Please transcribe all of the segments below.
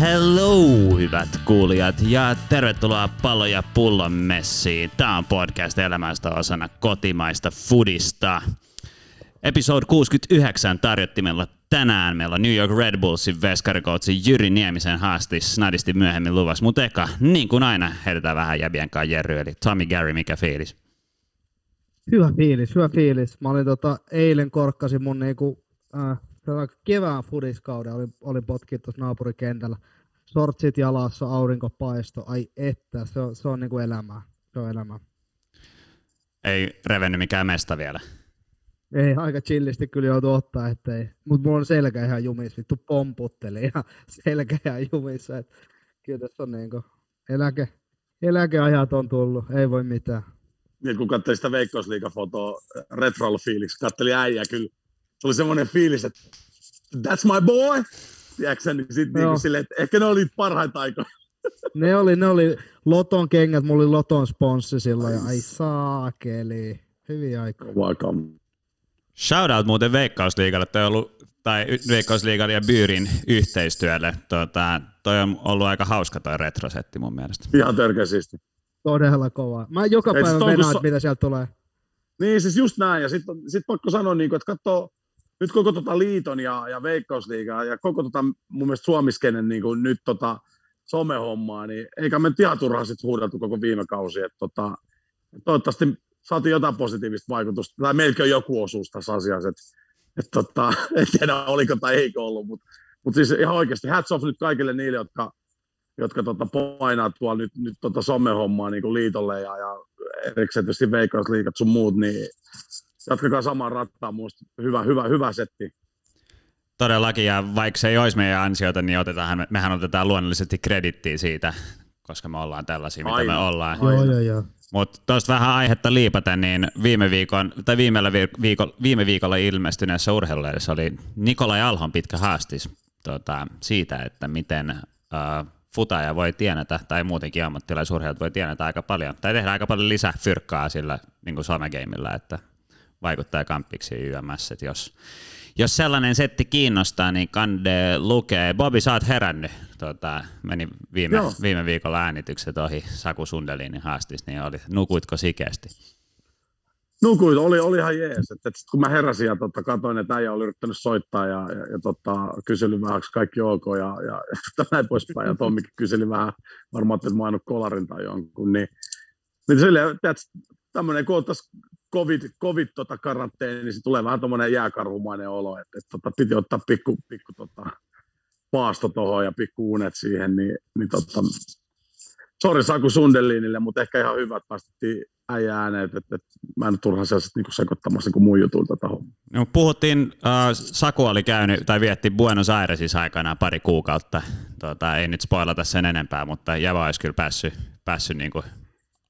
Hello, hyvät kuulijat, ja tervetuloa Pallo ja Pullon messiin. Tämä on podcast elämästä osana kotimaista foodista. Episode 69 tarjottimella tänään meillä on New York Red Bullsin veskarikoutsi Jyri Niemisen haasti snadisti myöhemmin luvassa. Mutta eka, niin kuin aina, heitetään vähän jäbien kanssa Jerry, eli Tommy Gary, mikä fiilis? Hyvä fiilis, hyvä fiilis. Mä olin tota, eilen korkkasin mun niinku, äh, kevään fudiskauden, olin, olin potkin tuossa naapurikentällä. Sortsit jalassa, aurinko paisto, ai että, se on, se on niinku elämää. Se on elämää. Ei revennyt mikään mesta vielä. Ei, aika chillisti kyllä joutu ottaa, ettei. Mut mulla on selkä ihan jumis, vittu pomputteli ja selkä ihan jumissa. Et kyllä tässä on niinku eläke, eläkeajat on tullut, ei voi mitään. Niin, kun katselin sitä Veikkausliigafotoa retroll fiiliksi, katselin äijää kyllä. Se oli semmoinen fiilis, että that's my boy! Tiedätkö niin sitten niin silleen, että ehkä ne oli parhaita aikoja. Ne oli, ne oli Loton kengät, mulla oli Loton sponssi silloin, ja ai saakeli, hyviä aikoja. Welcome. Shoutout muuten Veikkausliigalle, toi on ollut, tai Veikkausliigan ja Byyrin yhteistyölle. Tota, toi on ollut aika hauska toi retrosetti mun mielestä. Ihan törkeästi. Todella kova. Mä joka Ei, päivä venaan, so... mitä sieltä tulee. Niin, siis just näin. Ja sitten sit pakko sanoa, niin kuin, että katsoo nyt koko tota liiton ja, ja veikkausliigaa ja koko tota, mun mielestä suomiskenen niin kuin nyt tota, somehommaa, niin eikä me ihan turhaan sit huudeltu koko viime kausi. Että tota, toivottavasti saatiin jotain positiivista vaikutusta, tai meilläkin on joku osuus tässä asiassa, että et tota, en tiedä oliko tai eikö ollut, mutta mut siis ihan oikeasti hats off nyt kaikille niille, jotka, jotka tota painaa tuolla nyt, nyt tota somehommaa niin kuin liitolle ja, ja erikseen tietysti veikkausliikat sun muut, niin jatkakaa samaan rattaan, minusta hyvä, hyvä, hyvä setti. Todellakin, ja vaikka se ei olisi meidän ansiota, niin otetaan, mehän otetaan luonnollisesti kredittiä siitä, koska me ollaan tällaisia, mitä Aina. me ollaan. Joo, joo, joo. Mutta tuosta vähän aihetta liipata, niin viime, viikon, tai viimeellä viiko, viime viikolla ilmestyneessä urheilulehdessä oli Nikolai Alhon pitkä haastis tota, siitä, että miten uh, futaja voi tienata, tai muutenkin ammattilaisurheilijat voi tienata aika paljon, tai tehdä aika paljon lisäfyrkkaa sillä niin somegameilla, että vaikuttaa kampiksi YMS, jos, jos sellainen setti kiinnostaa, niin kande lukee. Bobi, sä oot herännyt. Tota, meni viime, viime viikolla äänitykset ohi Saku Sundelinin haastis, niin oli, nukuitko sikeästi? Nukuit, oli, oli ihan jees. Et, et kun mä heräsin ja tota, katsoin, että äijä oli yrittänyt soittaa ja, ja, ja tota, kyseli vähän, kaikki ok ja, ja, ja näin poispäin. Ja Tommikin kyseli vähän, varmaan, että mä kolarin tai jonkun. Niin, niin silleen, tämmöinen, kun covid, covid tota karanteeni, niin se tulee vähän tuommoinen jääkarhumainen olo, että, että tota, piti ottaa pikku, pikku tota, paasto tuohon ja pikku unet siihen, niin, niin tota, sori Saku Sundelinille, mutta ehkä ihan hyvä, että päästettiin äijä ääneen, että, että, mä en ole turhaan sellaisesta niin sekoittamassa kuin mun jutulta tätä No, puhuttiin, äh, Saku oli käynyt tai vietti Buenos Airesissa aikana pari kuukautta. Tota, ei nyt spoilata sen enempää, mutta Java olisi kyllä päässyt, päässyt niin kuin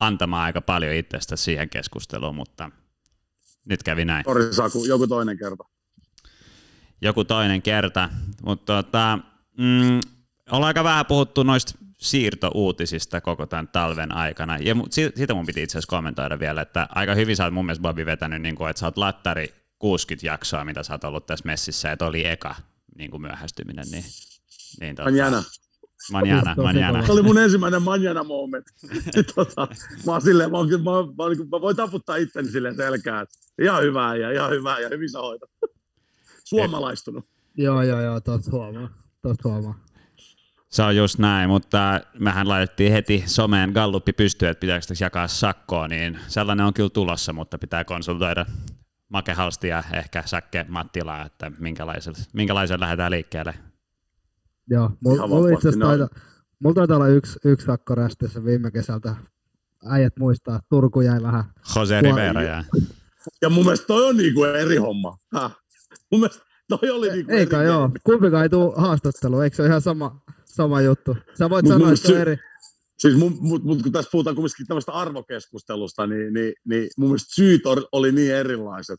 antamaan aika paljon itsestä siihen keskusteluun, mutta nyt kävi näin. Sori Saku, joku toinen kerta. Joku toinen kerta, mutta tota, mm, ollaan aika vähän puhuttu noista siirtouutisista koko tämän talven aikana. Ja siitä mun piti itse asiassa kommentoida vielä, että aika hyvin sä oot mun mielestä Bobby vetänyt, niin kuin, että sä oot lattari 60 jaksoa, mitä sä oot ollut tässä messissä, että oli eka niin kuin myöhästyminen. Niin, niin tota, Jäänä. Manjana, manjana. Se oli mun ensimmäinen manjana moment. tota, mä, oon silleen, mä, oon, mä, mä, mä, mä, voin taputtaa itteni silleen selkään, että ihan hyvää ja ihan hyvää ja hyvin sä hoitat. Suomalaistunut. joo, joo, joo, tot huomaa. Tot huomaa. Se on just näin, mutta mehän laitettiin heti someen galluppi pystyyn, että pitääkö jakaa sakkoa, niin sellainen on kyllä tulossa, mutta pitää konsultoida Make Halsti ja ehkä Säkke Mattilaa, että minkälaisen, minkälaisen lähdetään liikkeelle. Joo, mulla mul itse asiassa taita, mulla taitaa olla yksi, yksi sakko rästissä viime kesältä. Äijät muistaa, Turku jäi vähän. Jose Rivera jäi. Ja mun mielestä toi on niinku eri homma. Häh? Mun mielestä toi oli niinku Eikä eri joo, kumpikaan ei tule haastatteluun, eikö se ole ihan sama, sama juttu? Sä voit mut, sanoa, että se on eri. Siis mun, mut, mut, kun tässä puhutaan kumminkin tämmöistä arvokeskustelusta, niin, niin, niin mun mielestä syyt oli niin erilaiset.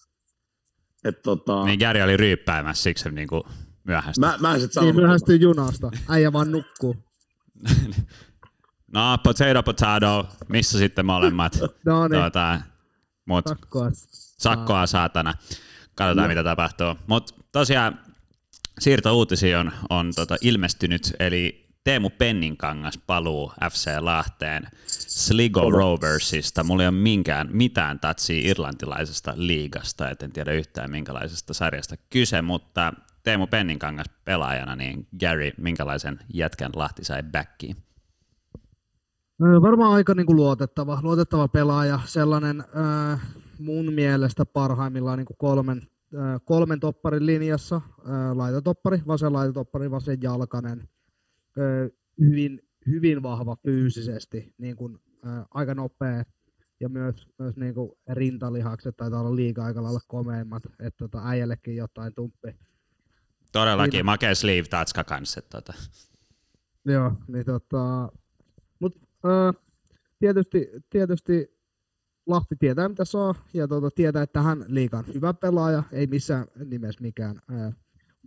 Et, tota... Niin Gary oli ryyppäämässä, siksi se niinku myöhästy. Mä, mä en sit Niin sanonut. myöhästyy junasta. Äijä vaan nukkuu. no, potato, potato, missä sitten molemmat? No niin, tuota, mut sakkoa. sakkoa saatana. Katsotaan, mitä tapahtuu. Mutta tosiaan siirtouutisia on, on tota ilmestynyt, eli Teemu Penninkangas paluu FC Lahteen Sligo Roversista. Mulla ei ole minkään, mitään tatsia irlantilaisesta liigasta, et en tiedä yhtään minkälaisesta sarjasta kyse, mutta Teemu Penninkangas pelaajana, niin Gary, minkälaisen jätkän Lahti sai backiin? Varmaan aika niin kuin luotettava, luotettava pelaaja, sellainen äh, mun mielestä parhaimmillaan niin kuin kolmen, kolmen topparin linjassa, laitotoppari, vasen laitotoppari, vasen jalkanen, hyvin, hyvin vahva fyysisesti, niin kuin, aika nopea ja myös, myös niin kuin rintalihakset taitaa olla liiga aika lailla komeimmat, että tota, äijällekin jotain tumppi. Todellakin, Niin. makea sleeve tatska kanssa. Tota. Joo, niin tota, mut äh, tietysti, tietysti Lahti tietää mitä saa ja tota, tietää, että hän liikan hyvä pelaaja, ei missään nimessä mikään äh,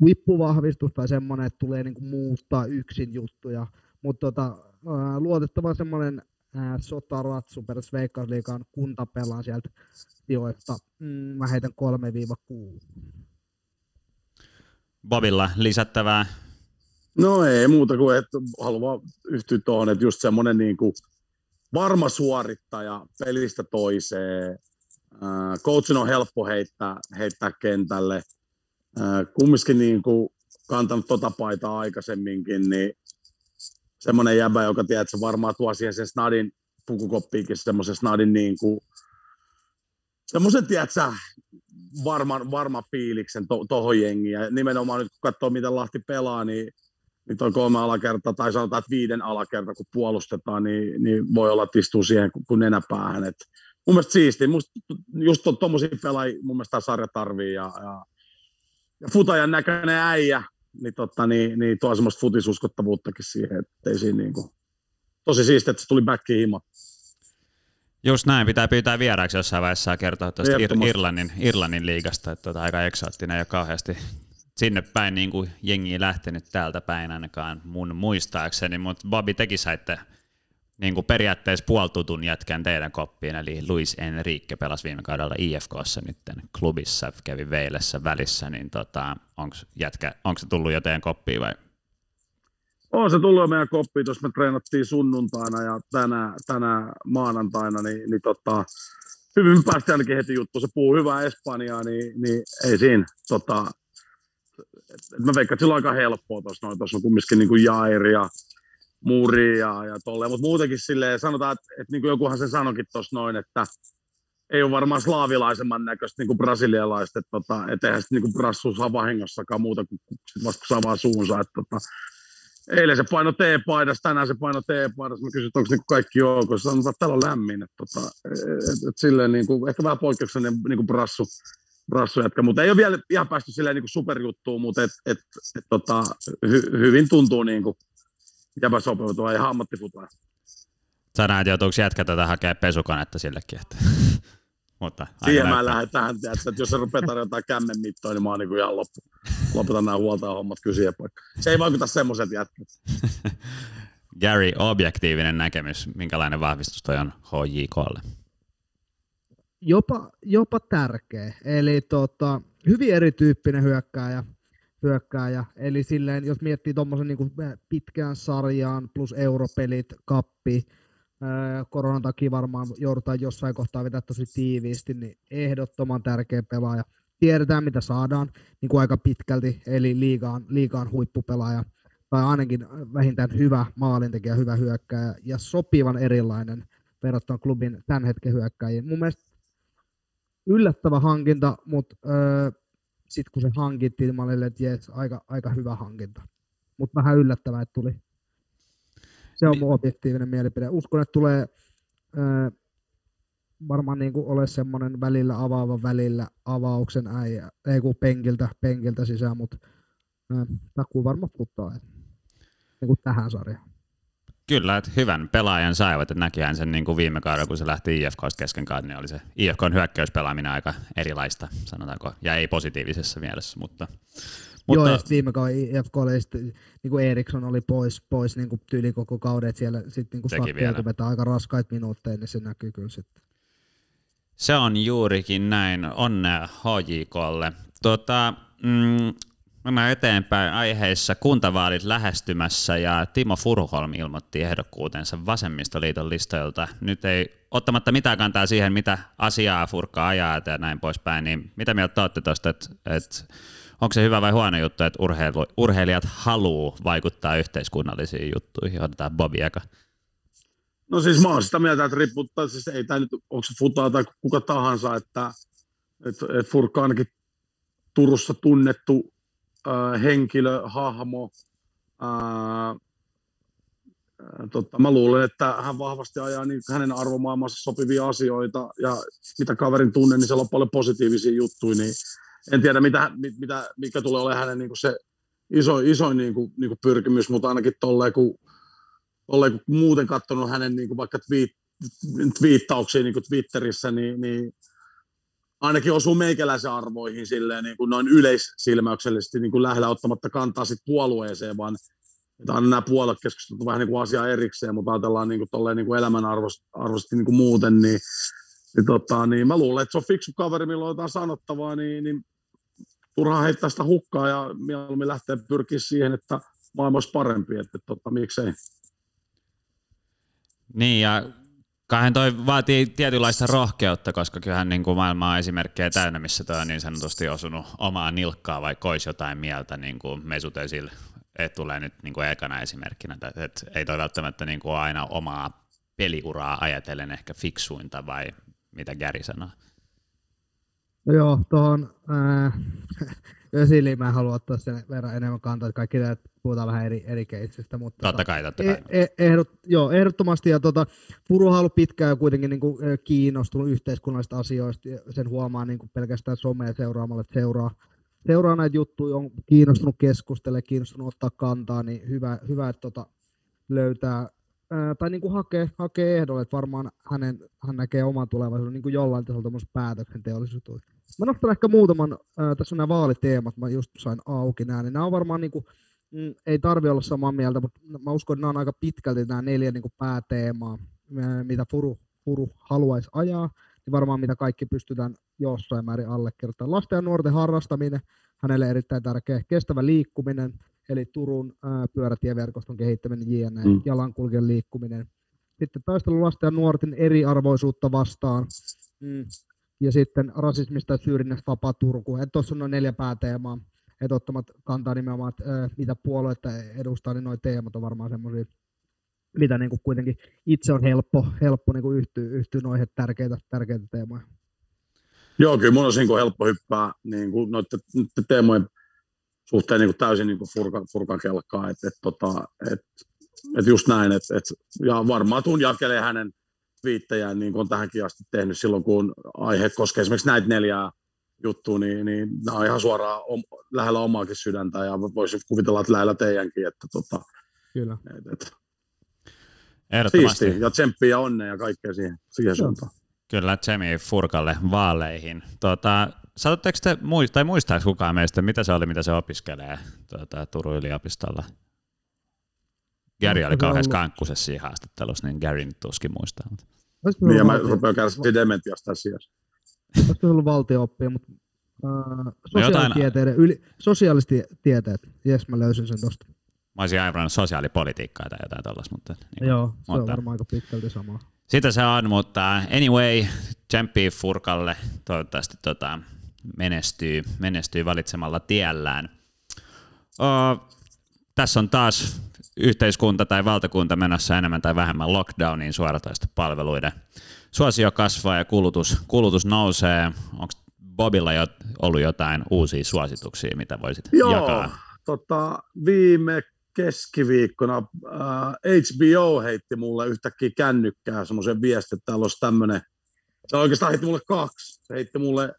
huippuvahvistus tai semmoinen, että tulee niinku muuttaa yksin juttuja, mutta tota, äh, luotettava semmoinen äh, sotaratsu per Veikkausliikan kuntapelaan sieltä sijoista, mm, mä heitän 3-6. Bobilla lisättävää. No ei muuta kuin, että haluan yhtyä tuohon, että just semmoinen niin kuin varma suorittaja pelistä toiseen. Äh, Coachin on helppo heittää, heittää kentälle. Äh, Kumminkin niin kuin kantanut tota paitaa aikaisemminkin, niin semmoinen jäbä, joka tiedät, että se varmaan tuo siihen sen snadin pukukoppiinkin semmoisen snadin niin kuin, semmoisen, tiedätkö, varman, varma fiiliksen to, tohon jengiin. Ja nimenomaan nyt kun katsoo, miten Lahti pelaa, niin, niin toi kolme alakerta, tai sanotaan, että viiden alakerta, kun puolustetaan, niin, niin voi olla, että istuu siihen kuin nenäpäähän. Et mun mielestä siisti. Musta, just tuommoisia pelaajia mun mielestä tämä sarja tarvii. Ja, ja, ja futajan näköinen äijä, niin, totta, niin, niin tuo semmoista futisuskottavuuttakin siihen, että ei siinä niin kuin, tosi siistiä, että se tuli backiin hima. Just näin, pitää pyytää vieraaksi jossain vaiheessa kertoa tuosta Ir-. Irlannin, Irlannin liigasta, että tota, aika eksoottinen ja kauheasti sinne päin niin kuin jengi lähtenyt täältä päin ainakaan mun muistaakseni, mutta Bobby teki saitte niin kuin periaatteessa puoltutun jätkän teidän koppiin, eli Luis Enrique pelasi viime kaudella IFKssa nyt klubissa, kävi Veilessä välissä, niin tota, onko se tullut jo teidän koppiin vai? On se tullut meidän koppiin, tuossa me treenattiin sunnuntaina ja tänä, tänä maanantaina, niin, niin tota, hyvin päästi ainakin heti juttu. Se puhuu hyvää Espanjaa, niin, niin ei siinä. Tota, et, et mä veikkaan, että sillä on aika helppoa tuossa noin. Tuossa on kumminkin niin kuin Jair ja Muri ja, ja tolleen, mutta muutenkin silleen sanotaan, että, että niin kuin jokuhan se sanoikin tuossa noin, että ei ole varmaan slaavilaisemman näköistä niin kuin brasilialaista, että tota, et eihän sitten niin brassu saa vahingossakaan muuta kuin sit vasta saa vaan suunsa, että tota, Eilen se paino T-paidassa, tänään se paino T-paidassa. Mä kysyin, onko niinku kaikki ok. Sanoi, että täällä on lämmin. Että, tota, et, et, silleen niinku, ehkä vähän poikkeuksellinen niinku brassu, brassu jätkä, mutta ei ole vielä ihan päästy silleen niinku superjuttuun, mutta et, et, et, tota, hy, hyvin tuntuu niinku jäbä sopeutua ja ammattifutua. Sä näet, joutuuko jätkä tätä hakea pesukonetta sillekin, että... mutta Siihen mä lähden tähän, tiedätkö, että jos se rupeaa tarjotaan kämmen mittoa, niin mä oon niinku ihan loppu. Lopetan nämä huoltajahommat, kysyjä paikka. Se ei vaikuta semmoiset jätkät. Gary, objektiivinen näkemys, minkälainen vahvistus toi on HJKlle? Jopa, jopa tärkeä. Eli tota, hyvin erityyppinen hyökkääjä, hyökkääjä. Eli silleen, jos miettii tuommoisen niin pitkään sarjaan plus europelit, kappi, koronan takia varmaan joudutaan jossain kohtaa vetää tosi tiiviisti, niin ehdottoman tärkeä pelaaja. Tiedetään, mitä saadaan niin kuin aika pitkälti, eli liigaan, liigaan huippupelaaja, tai ainakin vähintään hyvä maalintekijä, hyvä hyökkääjä, ja sopivan erilainen verrattuna klubin tämän hetken hyökkääjiin. Mun mielestä yllättävä hankinta, mutta öö, sitten kun se hankittiin, niin mä olin, että jes, aika, aika hyvä hankinta. Mutta vähän yllättävää, että tuli. Se on mun objektiivinen mielipide. Uskon, että tulee öö, varmaan niin kuin ole semmoinen välillä avaava välillä avauksen äijä, ei kun penkiltä, penkiltä sisään, mutta öö, takuu varmaan puttaa niin kuin tähän sarjaan. Kyllä, että hyvän pelaajan saivat, että näkihän sen niin kuin viime kaudella, kun se lähti IFKsta kesken kauden, niin oli se IFKn hyökkäyspelaaminen aika erilaista, sanotaanko, ja ei positiivisessa mielessä, mutta, Mutta... Joo, ja viime kauden IFK oli sitten, niin kuin Eriksson oli pois, pois niin kuin tyyli koko kauden, siellä sitten niin kuin vetää aika raskaita minuutteja, niin se näkyy kyllä sitten. Se on juurikin näin. Onnea HJKlle. Tuota, mm, Mennään eteenpäin aiheissa kuntavaalit lähestymässä ja Timo Furuholm ilmoitti ehdokkuutensa Vasemmistoliiton listoilta. Nyt ei ottamatta mitään kantaa siihen, mitä asiaa Furkka ajaa ja näin poispäin, niin mitä mieltä olette tuosta, että, että onko se hyvä vai huono juttu, että urheilu, urheilijat haluaa vaikuttaa yhteiskunnallisiin juttuihin? Otetaan Bobi eka. No siis mä oon sitä mieltä, että riipputtaa, siis ei tämä nyt, onko se futaa tai kuka tahansa, että, että, että Furkka ainakin Turussa tunnettu äh, henkilö, hahmo. Äh, totta, mä luulen, että hän vahvasti ajaa niin hänen arvomaailmansa sopivia asioita ja mitä kaverin tunne, niin siellä on paljon positiivisia juttuja, niin en tiedä, mitä, mitä, mikä tulee olemaan hänen niin kuin se iso, iso niin kuin, niin kuin pyrkimys, mutta ainakin tolleen, kun, tolleen, kun muuten katsonut hänen niin kuin vaikka twiit, twiittauksia niin kuin Twitterissä, niin, niin ainakin osuu meikäläisen arvoihin silleen niin kuin noin yleissilmäyksellisesti niin kuin lähellä ottamatta kantaa sit puolueeseen, vaan että aina nämä puoluekeskustelut vähän niin kuin asia erikseen, mutta ajatellaan niin kuin, tolleen, niin kuin elämän arvosti niin kuin muuten, niin, niin, tota, niin mä luulen, että se on fiksu kaveri, millä on jotain sanottavaa, niin, niin turhaa heittää sitä hukkaa ja mieluummin lähtee pyrkiä siihen, että maailma olisi parempi, että, että tota, miksei. Niin ja Kahden toi vaatii tietynlaista rohkeutta, koska kyllähän niin kuin maailma on esimerkkejä täynnä, missä toi on niin sanotusti osunut omaa nilkkaa, vaikka olisi jotain mieltä, niin kuin Mesut Özil tulee nyt niin kuin ekana esimerkkinä. Et ei toi välttämättä niin kuin aina omaa peliuraa ajatellen ehkä fiksuinta vai mitä Gary sanoo. No joo, tuohon äh, Ösiliin mä haluan ottaa sen verran enemmän kantaa, että kaikki että puhutaan vähän eri, eri keitsistä. Mutta totta kai, totta kai. E, e, ehdot, joo, ehdottomasti. Ja tota, Furu on ollut pitkään kuitenkin niin kuin, kiinnostunut yhteiskunnallisista asioista. Sen huomaa niin kuin pelkästään somea seuraamalla, että seuraa, seuraa näitä juttuja, on kiinnostunut keskustelemaan, kiinnostunut ottaa kantaa, niin hyvä, hyvä että tota, löytää ää, tai niin kuin hakee, hakee ehdolle, että varmaan hänen, hän näkee oman tulevaisuuden niin kuin jollain tasolla päätöksenteollisuutta. Mä nostan ehkä muutaman, ää, tässä on nämä vaaliteemat, mä just sain auki nämä, niin nämä on varmaan niin kuin, mm, ei tarvi olla samaa mieltä, mutta mä uskon, että nämä on aika pitkälti nämä neljä niin kuin pääteemaa, mitä Furu, Furu haluaisi ajaa, niin varmaan mitä kaikki pystytään jossain määrin allekirjoittamaan. Lasten ja nuorten harrastaminen, hänelle erittäin tärkeä. Kestävä liikkuminen, eli Turun ää, pyörätieverkoston kehittäminen, jne, mm. jalankulkijan liikkuminen. Sitten taistelu lasten ja nuorten eriarvoisuutta vastaan. Mm. Ja sitten rasismista ja syrjinnästä vapaa Turku. Tuossa on noin neljä pääteemaa että ottamat kantaa nimenomaan, että mitä puolueetta edustaa, niin nuo teemat on varmaan semmoisia, mitä niin kuin kuitenkin itse on helppo, helppo niin kuin yhtyä, yhtyä noihin tärkeitä, tärkeitä teemoja. Joo, kyllä mun on niin helppo hyppää niin kuin noiden, teemojen suhteen niin kuin täysin niin kuin furkan, furkan kelkkaa, että et, tota, et, et just näin, et, et, ja varmaan tuun jakelee hänen viittejään, niin kuin on tähänkin asti tehnyt silloin, kun aihe koskee esimerkiksi näitä neljää juttu, niin, niin nämä on ihan suoraan om, lähellä omaakin sydäntä ja voisin kuvitella, että lähellä teidänkin. Että tota, Kyllä. Et, et. Siisti, ja tsemppiä ja onnea ja kaikkea siihen, siihen suuntaan. Kyllä, Tsemi Furkalle vaaleihin. Tuota, Saatatteko te, tai muistaako kukaan meistä, mitä se oli, mitä se opiskelee tuota, Turun yliopistolla? Gary oli kauhean kankkusessa siinä haastattelussa, niin Gary nyt tuskin muistaa. Niin, ja mä rupean kärsimään dementiasta asiassa. Olisiko ollut valtio-oppia, mutta uh, sosiaalitieteiden, no yli, sosiaalistieteet, jes mä löysin sen tosta. Mä olisin aivan sosiaalipolitiikkaa tai jotain tollaista, mutta... Niin Joo, se mutta, on varmaan aika pitkälti sama. Sitä se on, mutta anyway, tsemppi Furkalle, toivottavasti tota, menestyy, menestyy valitsemalla tiellään. Uh, tässä on taas yhteiskunta tai valtakunta menossa enemmän tai vähemmän lockdowniin suoratoista palveluiden suosio kasvaa ja kulutus, kulutus nousee. Onko Bobilla jo ollut jotain uusia suosituksia, mitä voisit Joo, jakaa? Tota, viime keskiviikkona äh, HBO heitti mulle yhtäkkiä kännykkää semmoisen viestin, että täällä olisi tämmöinen, se oikeastaan heitti mulle kaksi. Se heitti mulle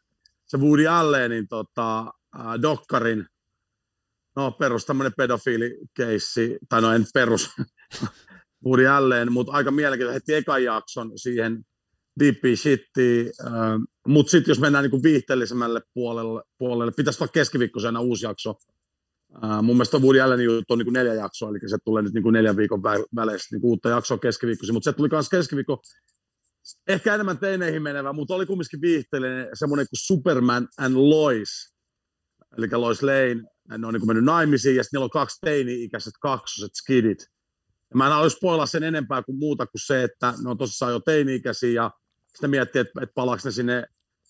se Woody Allenin tota, äh, dokkarin, no perus tämmöinen pedofiilikeissi, tai no en perus, Woody Allen, mutta aika mielenkiintoinen, heti ekan jakson siihen deep shitti, mutta sitten jos mennään niinku viihteellisemmälle puolelle, puolelle pitäisi olla keskiviikkoisena uusi jakso mun mielestä Woody Allen juttu on niin kuin neljä jaksoa, eli se tulee nyt niin kuin neljän viikon väleissä niin uutta jaksoa keskiviikkoisin, mutta se tuli myös keskiviikko ehkä enemmän teineihin menevä, mutta oli kumminkin viihteellinen semmoinen kuin Superman and Lois, eli Lois Lane, ne on niin kuin mennyt naimisiin ja sitten niillä on kaksi teini-ikäiset kaksoset skidit. Ja mä en halua spoilaa sen enempää kuin muuta kuin se, että ne on tosissaan jo teini-ikäisiä ja sitten miettii, että, että palaako ne sinne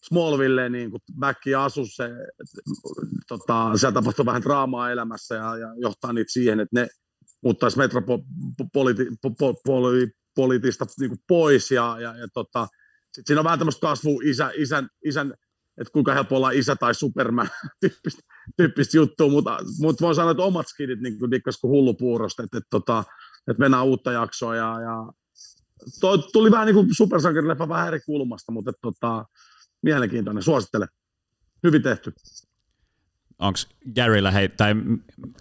Smallville niin kuin backi asu se, tota, siellä tapahtuu vähän draamaa elämässä ja, ja johtaa niitä siihen, että ne muuttaisi metropolitista niin pois ja, ja, ja tota, sit siinä on vähän tämmöistä kasvua isä, isän, isän että kuinka helppo olla isä tai Superman tyyppistä, tyyppistä juttua, mutta, mutta voin sanoa, että omat skidit niin dikkas kuin hullupuurosta, että, että, tota, että, että mennään uutta jaksoa ja, ja toi, tuli vähän niin kuin supersankarileffa vähän eri kulmasta, mutta tota, mielenkiintoinen, suosittele. Hyvin tehty. Onko Garyllä hei, tai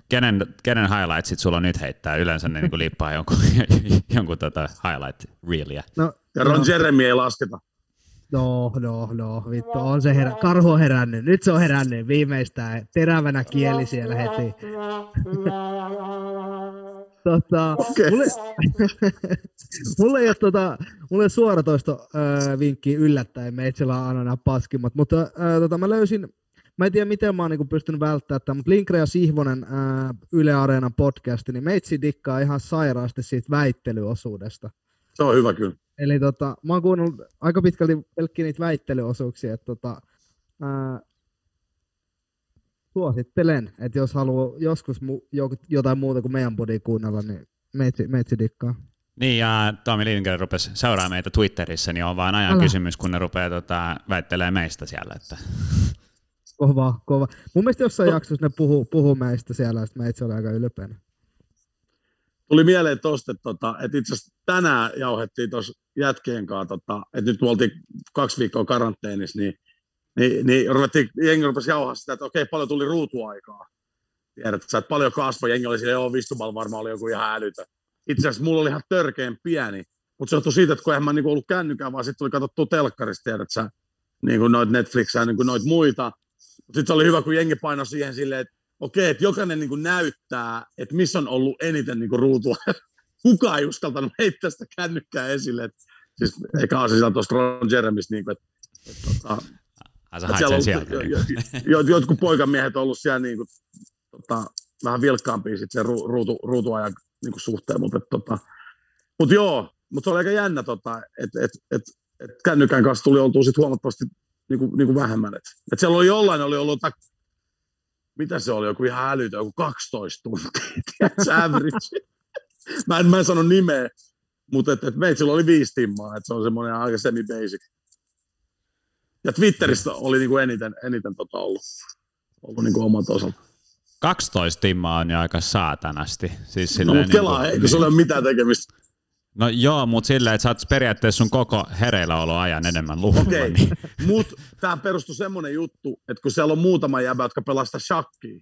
kenen, kenen highlightsit sulla nyt heittää? Yleensä ne niin liippaa jonkun, jonkun tota highlight reelia. No, ja Ron no. Jeremy ei lasketa. No, no, no, vittu, on se herä, karhu on herännyt, nyt se on herännyt viimeistään, terävänä kieli siellä heti. tota, okay. mulle, mulle ei ole, tota, mulle suoratoisto äh, vinkki yllättäen, me itsellä on aina nämä paskimmat, mutta äh, tota, mä löysin, mä en tiedä miten mä oon niin pystynyt välttämään tämän, mutta Linkre ja Sihvonen äh, Yle Areenan podcasti, niin meitsi dikkaa ihan sairaasti siitä väittelyosuudesta. Se on hyvä kyllä. Eli tota, mä oon kuunnellut aika pitkälti pelkkiä niitä väittelyosuuksia, että tota, ää, suosittelen, että jos haluaa joskus mu- jotain muuta kuin meidän body kuunnella, niin meitsi, meitsi dikkaa. Niin, ja Tomi Lindgren rupesi seuraa meitä Twitterissä, niin on vaan ajan Älä. kysymys, kun ne rupeaa tota, väittelee meistä siellä. Että... Kova, kova. Mun mielestä jossain no. jaksossa ne puhuu, puhuu meistä siellä, että meitsi oli aika ylpeänä. Tuli mieleen tosta, että, tota, että itse asiassa tänään jauhettiin tuossa jätkeen kanssa, tota, että nyt me oltiin kaksi viikkoa karanteenissa, niin, niin, niin ruvettiin, jengi rupesi jauhaa sitä, että okei, paljon tuli ruutuaikaa. Tiedät, että paljon kasvoi, jengi oli siellä, joo, Vistumalla varmaan oli joku ihan älytö. Itse asiassa mulla oli ihan törkeen pieni, mutta se johtui siitä, että kun en mä niinku ollut kännykään, vaan sitten tuli katsottua telkkarista, tiedät sä, niin kuin noita Netflixää, kuin noita muita. Sitten se oli hyvä, kun jengi painoi siihen silleen, että okei, että jokainen niin kuin näyttää, että missä on ollut eniten niin kuin ruutua. Kukaan ei uskaltanut heittää sitä kännykkää esille. Siis eikä asiassa tuosta Ron Jeremys, niin kuin, että, että, tota, että siellä on sieltä, jo, jo, jotkut poikamiehet on ollut siellä niin kuin, tota, vähän vilkkaampia sit sen ru, ruutu, ruutuajan niin kuin suhteen, mutta, tota, mutta joo, mutta se oli aika jännä, tota, että et, et, et kännykän kanssa tuli oltua sit huomattavasti niin kuin, niin kuin vähemmän. Et, et siellä oli jollain, oli ollut mitä se oli, joku ihan älytön, joku 12 tuntia, average. mä, en, mä en sano nimeä, mutta et, et meitsillä oli viisi timmaa, että se on semmoinen aika semi-basic. Ja Twitteristä oli niinku eniten, eniten tota ollut, ollut niinku omat osalta. 12 timmaa on jo aika saatanasti. Siis no, mutta kelaa, niin kuin, eikö se ole mitään tekemistä? No joo, mutta silleen, että sä oot periaatteessa sun koko hereilläoloajan enemmän luvulla. Okei, okay. niin. mutta tämä perustuu semmoinen juttu, että kun siellä on muutama jäbä, jotka pelaa shakkiä,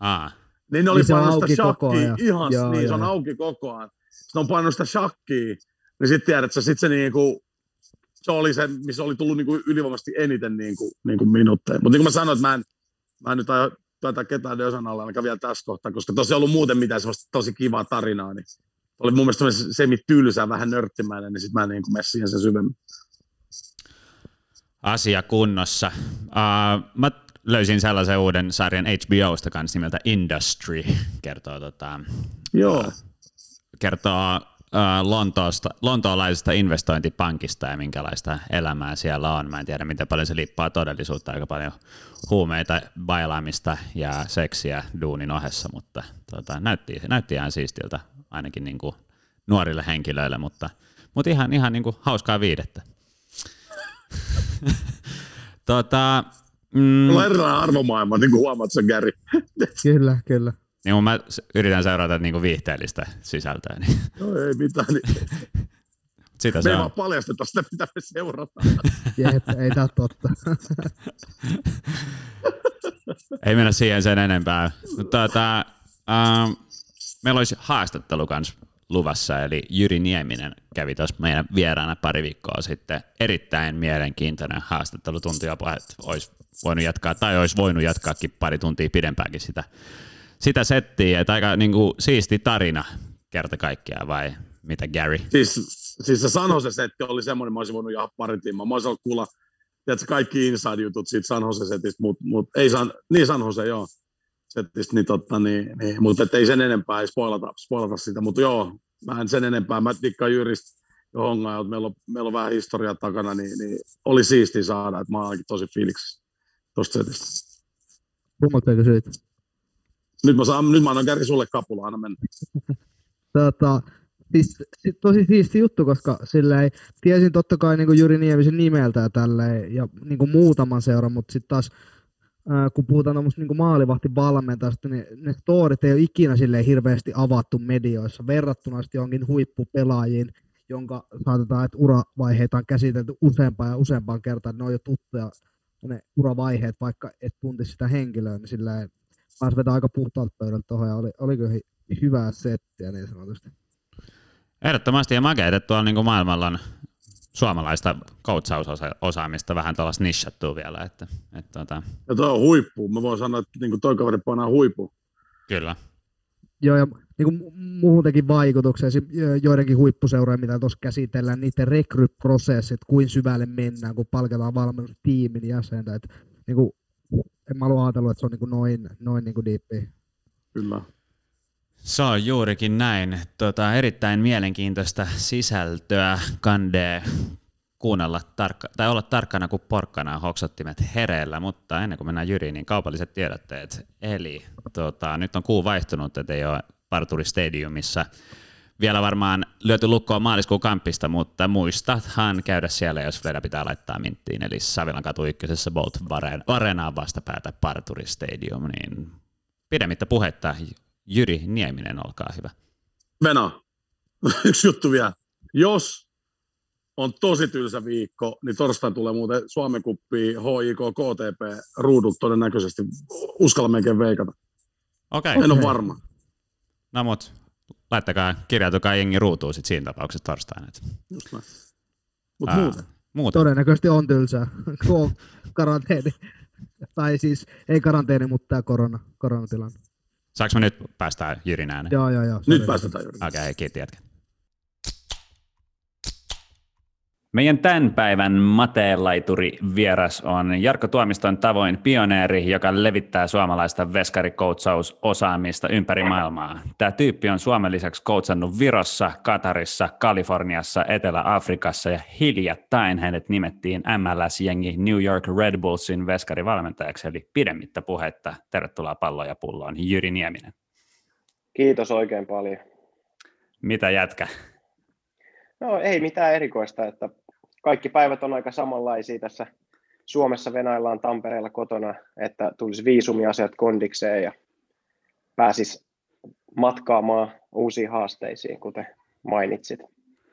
Aa. niin ne oli niin painanut sitä shakkiä ihan, joo, niin joo. se on auki koko ajan. Sitten on painanut sitä shakkiä, niin sitten tiedät, että sit se niinku, se oli se, missä oli tullut niinku ylivoimaisesti eniten niinku, niinku minuutteja. Mutta niin kuin mä sanoin, että mä en, mä en nyt aio tuota ketään Dösan alla ainakaan vielä tässä kohtaa, koska tosi ollut muuten mitään semmoista tosi kivaa tarinaa, niin oli mun mielestä semi-tylsä, vähän nörttimäinen, niin sitten mä niin kuin siihen sen syvemmin. Asia kunnossa. Uh, mä löysin sellaisen uuden sarjan HBOsta kanssa nimeltä Industry, kertoo, tota, Joo. Uh, kertoo uh, Lontoosta, lontoolaisesta investointipankista ja minkälaista elämää siellä on. Mä en tiedä, miten paljon se lippaa todellisuutta, aika paljon huumeita, bailaamista ja seksiä duunin ohessa, mutta tota, näytti, näytti ihan siistiltä ainakin niin kuin nuorille henkilöille, mutta, mutta ihan, ihan niin kuin hauskaa viidettä. tota, mm, Mulla on erilainen arvomaailma, niin kuin huomaat sen Gary. kyllä, kyllä. Niin mä yritän seurata niin kuin viihteellistä sisältöä. Niin. No ei mitään. Niin. Sitä me se ei on. vaan paljasteta sitä, mitä me seurataan. Jep, ei tää totta. ei mennä siihen sen enempää. Mutta tota, ähm, meillä olisi haastattelu kanssa luvassa, eli Jyri Nieminen kävi tuossa meidän vieraana pari viikkoa sitten. Erittäin mielenkiintoinen haastattelu, tuntia että olisi voinut jatkaa, tai olisi voinut jatkaakin pari tuntia pidempäänkin sitä sitä settiä, että aika niin kuin, siisti tarina kerta kaikkiaan vai mitä Gary? Siis, siis se San Jose-setti oli semmoinen, mä olisin voinut jaha pari tiimaa. Mä olisin ollut kuulla tiedätkö, kaikki inside-jutut siitä San Jose-setistä, mutta mut, ei San, niin San Jose, joo, setistä, niin, totta, niin, niin mutta ei sen enempää, ei spoilata, spoilata sitä, mutta joo, mä en sen enempää, mä tikkaan Jyristä ja Hongaa, että meillä on, meillä on vähän historiaa takana, niin, niin oli siisti saada, että mä oon tosi fiiliksissä tuosta setistä. Kummalta siitä? Nyt mä, saan, nyt mä annan Gary sulle kapula, aina mennä. tota, siis, tosi siisti juttu, koska silleen, tiesin totta kai niin Jyri Niemisen nimeltä ja tälleen, ja niin muutaman seuran, mutta sitten taas ää, kun puhutaan tuommoista niin maalivahti valmentajasta, niin ne storit ei ole ikinä silleen hirveästi avattu medioissa verrattuna sitten johonkin huippupelaajiin, jonka saatetaan, että uravaiheita on käsitelty useampaan ja useampaan kertaan, ne on jo tuttuja ne uravaiheet, vaikka et tuntisi sitä henkilöä, niin silleen pääsi vetää aika puhtaalta pöydältä tuohon ja oli, oli kyllä hyvää settiä niin sanotusti. Ehdottomasti ja makea, että tuolla niin maailmalla on suomalaista coachausosaamista vähän tuollaista nishattua vielä. Että, että, tuota... Ja tuo on huippu. Mä voin sanoa, että niin toi kaveri painaa huippu. Kyllä. Joo, ja niin kuin muutenkin vaikutuksia, joidenkin huippuseuroja, mitä tuossa käsitellään, niiden rekryprosessit, kuin syvälle mennään, kun palkataan valmennustiimin jäsentä. Että, niin kuin, en mä ollut ajatellut, että se on niin kuin noin, noin niin kuin diippi. Kyllä. Se on juurikin näin. Tota, erittäin mielenkiintoista sisältöä kandee kuunnella tarkka, tai olla tarkkana kuin porkkana hoksottimet hereillä, mutta ennen kuin mennään Jyriin, niin kaupalliset tiedotteet. Eli tota, nyt on kuu vaihtunut, että ei ole Parturi Stadiumissa vielä varmaan lyöty lukkoon maaliskuun kampista, mutta muistathan käydä siellä, jos Fleda pitää laittaa minttiin, eli Savilan katu ykkösessä Bolt Areenaan vastapäätä Parturi Stadium, niin pidemmittä puhetta Jyri Nieminen, olkaa hyvä. Mena, yksi juttu vielä. Jos on tosi tylsä viikko, niin torstaina tulee muuten Suomen kuppi HIK KTP ruudut todennäköisesti. Uskalla melkein veikata. Okei. Okay. En ole varma. No mut, laittakaa, kirjautukaa jengi ruutuun sit siinä tapauksessa torstaina. Just näin. Mut Ää, muuten. muuten. Todennäköisesti on tylsää. karanteeni. tai siis ei karanteeni, mutta tämä korona, koronatilanne. Saanko nyt päästään Jyrin ääneen? Joo, joo, joo. Nyt päästetään Jyrin. Okei, okay, kiitos jätkä. Meidän tämän päivän mateenlaituri vieras on Jarkko Tuomiston tavoin pioneeri, joka levittää suomalaista veskarikoutsausosaamista ympäri maailmaa. Tämä tyyppi on Suomen lisäksi koutsannut Virossa, Katarissa, Kaliforniassa, Etelä-Afrikassa ja hiljattain hänet nimettiin MLS-jengi New York Red Bullsin veskarivalmentajaksi, eli pidemmittä puhetta. Tervetuloa palloja ja pulloon, Jyri Nieminen. Kiitos oikein paljon. Mitä jätkä? No ei mitään erikoista, että kaikki päivät on aika samanlaisia tässä Suomessa venaillaan Tampereella kotona, että tulisi viisumiasiat kondikseen ja pääsis matkaamaan uusiin haasteisiin, kuten mainitsit.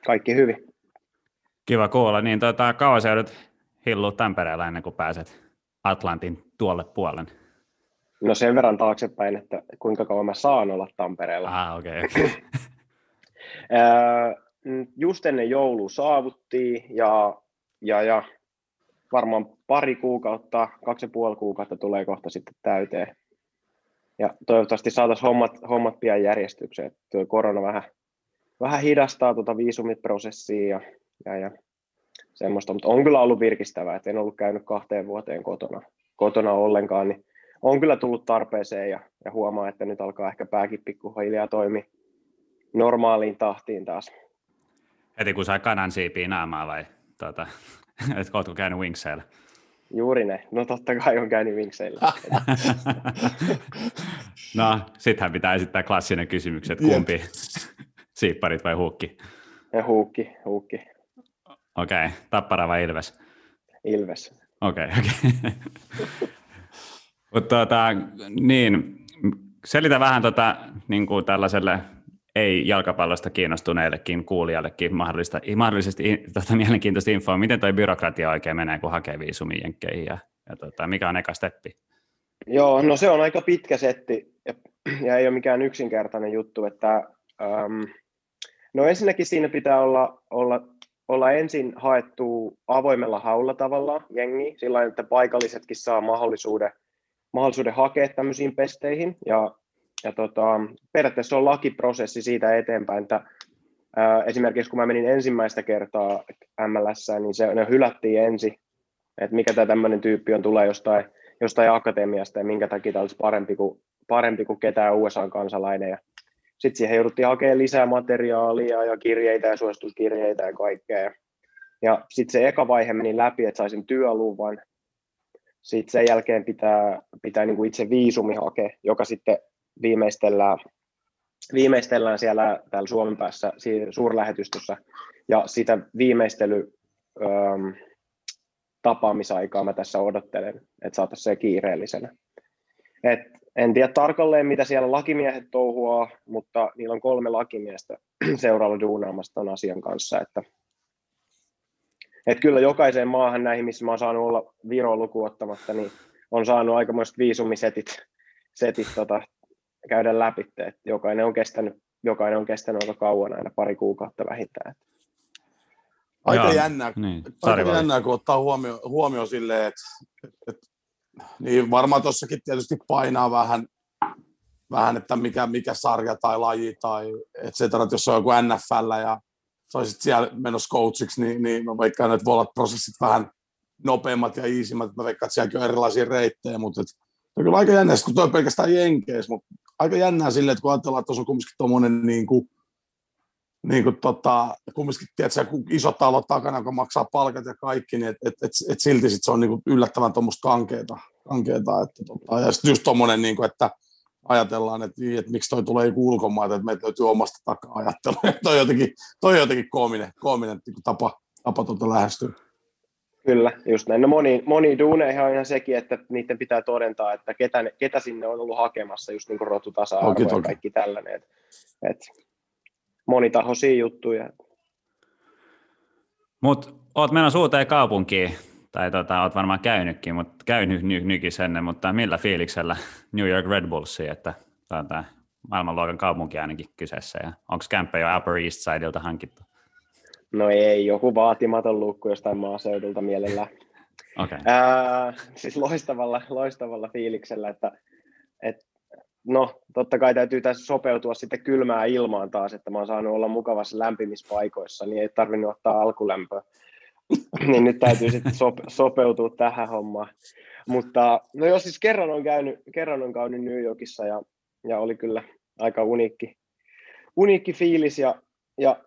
Kaikki hyvin. Kiva kuulla. Niin tuota, kauan joudut hillua Tampereella ennen kuin pääset Atlantin tuolle puolen? No sen verran taaksepäin, että kuinka kauan mä saan olla Tampereella. Ah, okei. Okay, okay. Mm, just ennen joulua saavuttiin ja, ja, ja varmaan pari kuukautta, kaksi ja puoli kuukautta tulee kohta sitten täyteen. Ja toivottavasti saataisiin hommat, hommat pian järjestykseen. Tuo korona vähän, vähän hidastaa tuota viisumiprosessia ja, ja, ja semmoista, mutta on kyllä ollut virkistävää, että en ollut käynyt kahteen vuoteen kotona, kotona ollenkaan, niin on kyllä tullut tarpeeseen ja, ja huomaa, että nyt alkaa ehkä pääkin pikkuhiljaa toimia normaaliin tahtiin taas. Heti kun sai kanan siipiä naamaa vai tuota, että oletko käynyt Wingseillä? Juuri ne. No totta kai on käynyt Wingseillä. no, sittenhän pitää esittää klassinen kysymys, että kumpi, siipparit vai huukki? Ja huukki, huukki. Okei, okay. Tappara vai Ilves? Ilves. Okei, okay, okei. Okay. Mutta tuota, niin, selitä vähän tota, niin kuin tällaiselle ei jalkapallosta kiinnostuneillekin kuulijallekin mahdollista, mahdollisesti tota, mielenkiintoista infoa, miten tuo byrokratia oikein menee, kun hakee viisumi jenkkeihin ja, ja tota, mikä on eka steppi? Joo, no se on aika pitkä setti ja, ja ei ole mikään yksinkertainen juttu, että ähm, no ensinnäkin siinä pitää olla, olla, olla ensin haettu avoimella haulla tavalla jengi, sillä että paikallisetkin saa mahdollisuuden, mahdollisuuden hakea tämmöisiin pesteihin ja ja tota, periaatteessa on lakiprosessi siitä eteenpäin, että ää, esimerkiksi kun mä menin ensimmäistä kertaa MLS, niin se, ne hylättiin ensin, että mikä tämä tämmöinen tyyppi on, tulee jostain, jostain akatemiasta ja minkä takia tämä olisi parempi kuin, parempi kuin ketään USA-kansalainen. Ja sitten siihen jouduttiin hakemaan lisää materiaalia ja kirjeitä ja suosituskirjeitä ja kaikkea. Ja sitten se eka vaihe meni läpi, että saisin työluvan. Sitten sen jälkeen pitää, pitää niin kuin itse viisumi hakea, joka sitten viimeistellään, viimeistellään siellä täällä Suomen päässä suurlähetystössä. Ja sitä viimeistely ähm, tapaamisaikaa mä tässä odottelen, että saataisiin se kiireellisenä. Et en tiedä tarkalleen, mitä siellä lakimiehet touhuaa, mutta niillä on kolme lakimiestä seuraava duunaamassa ton asian kanssa, että et kyllä jokaiseen maahan näihin, missä mä oon saanut olla Viro lukuottamatta, niin on saanut aikamoiset viisumisetit setit, tota, käydä läpi. Et jokainen, on kestänyt, jokainen on kestänyt aika kauan, aina pari kuukautta vähintään. Aika Jaa, jännää, niin. aika jännää, kun ottaa huomioon huomio silleen, että, että niin varmaan tuossakin tietysti painaa vähän, vähän että mikä, mikä sarja tai laji tai et cetera, että jos on joku NFL ja sä olisit siellä menossa coachiksi, niin, niin mä veikkaan, että voi olla prosessit vähän nopeammat ja iisimmat, mä veikkaan, että sielläkin on erilaisia reittejä, mutta et, on kyllä aika jännää, kun toi on pelkästään jenkeis, mutta aika jännää silleen, että kun ajatellaan, että tuossa on kumminkin tuommoinen niin kuin, niin kuin tota, kumminkin, tiedätkö, kun isot talot takana, joka maksaa palkat ja kaikki, niin et, et, et, et silti sit se on niin kuin yllättävän tuommoista kankeeta. kankeeta että, tota, ja sitten just tuommoinen, niin kuin, että ajatellaan, että, niin, että miksi toi tulee joku että meitä löytyy omasta takaa ajattelua. toi on jotenkin, toi on jotenkin koominen, koominen niin tapa, tapa tuota lähestyä. Kyllä, just näin. No moni, moni duuneihin on ihan sekin, että niiden pitää todentaa, että ketä, ketä sinne on ollut hakemassa, just niin kuin rotutasa-arvo ja kaikki tällainen. Et, et, monitahoisia juttuja. Mutta oot menossa uuteen kaupunkiin, tai tota, oot varmaan käynytkin, mutta käynyt ny- nykissä ennen, mutta millä fiiliksellä New York Red Bullsia, että tota, maailmanluokan kaupunki ainakin kyseessä, ja onko kämppä jo Upper East Sideilta hankittu? No ei, joku vaatimaton lukku jostain maaseudulta mielellään. Okay. Ää, siis loistavalla, loistavalla fiiliksellä, että, että no totta kai täytyy tässä sopeutua sitten kylmään ilmaan taas, että mä oon saanut olla mukavassa lämpimissä paikoissa, niin ei tarvinnut ottaa alkulämpöä. niin nyt täytyy sitten sope- sopeutua tähän hommaan. Mutta no jos siis kerran on käynyt, kerran on käynyt New Yorkissa ja, ja oli kyllä aika uniikki, uniikki fiilis ja, ja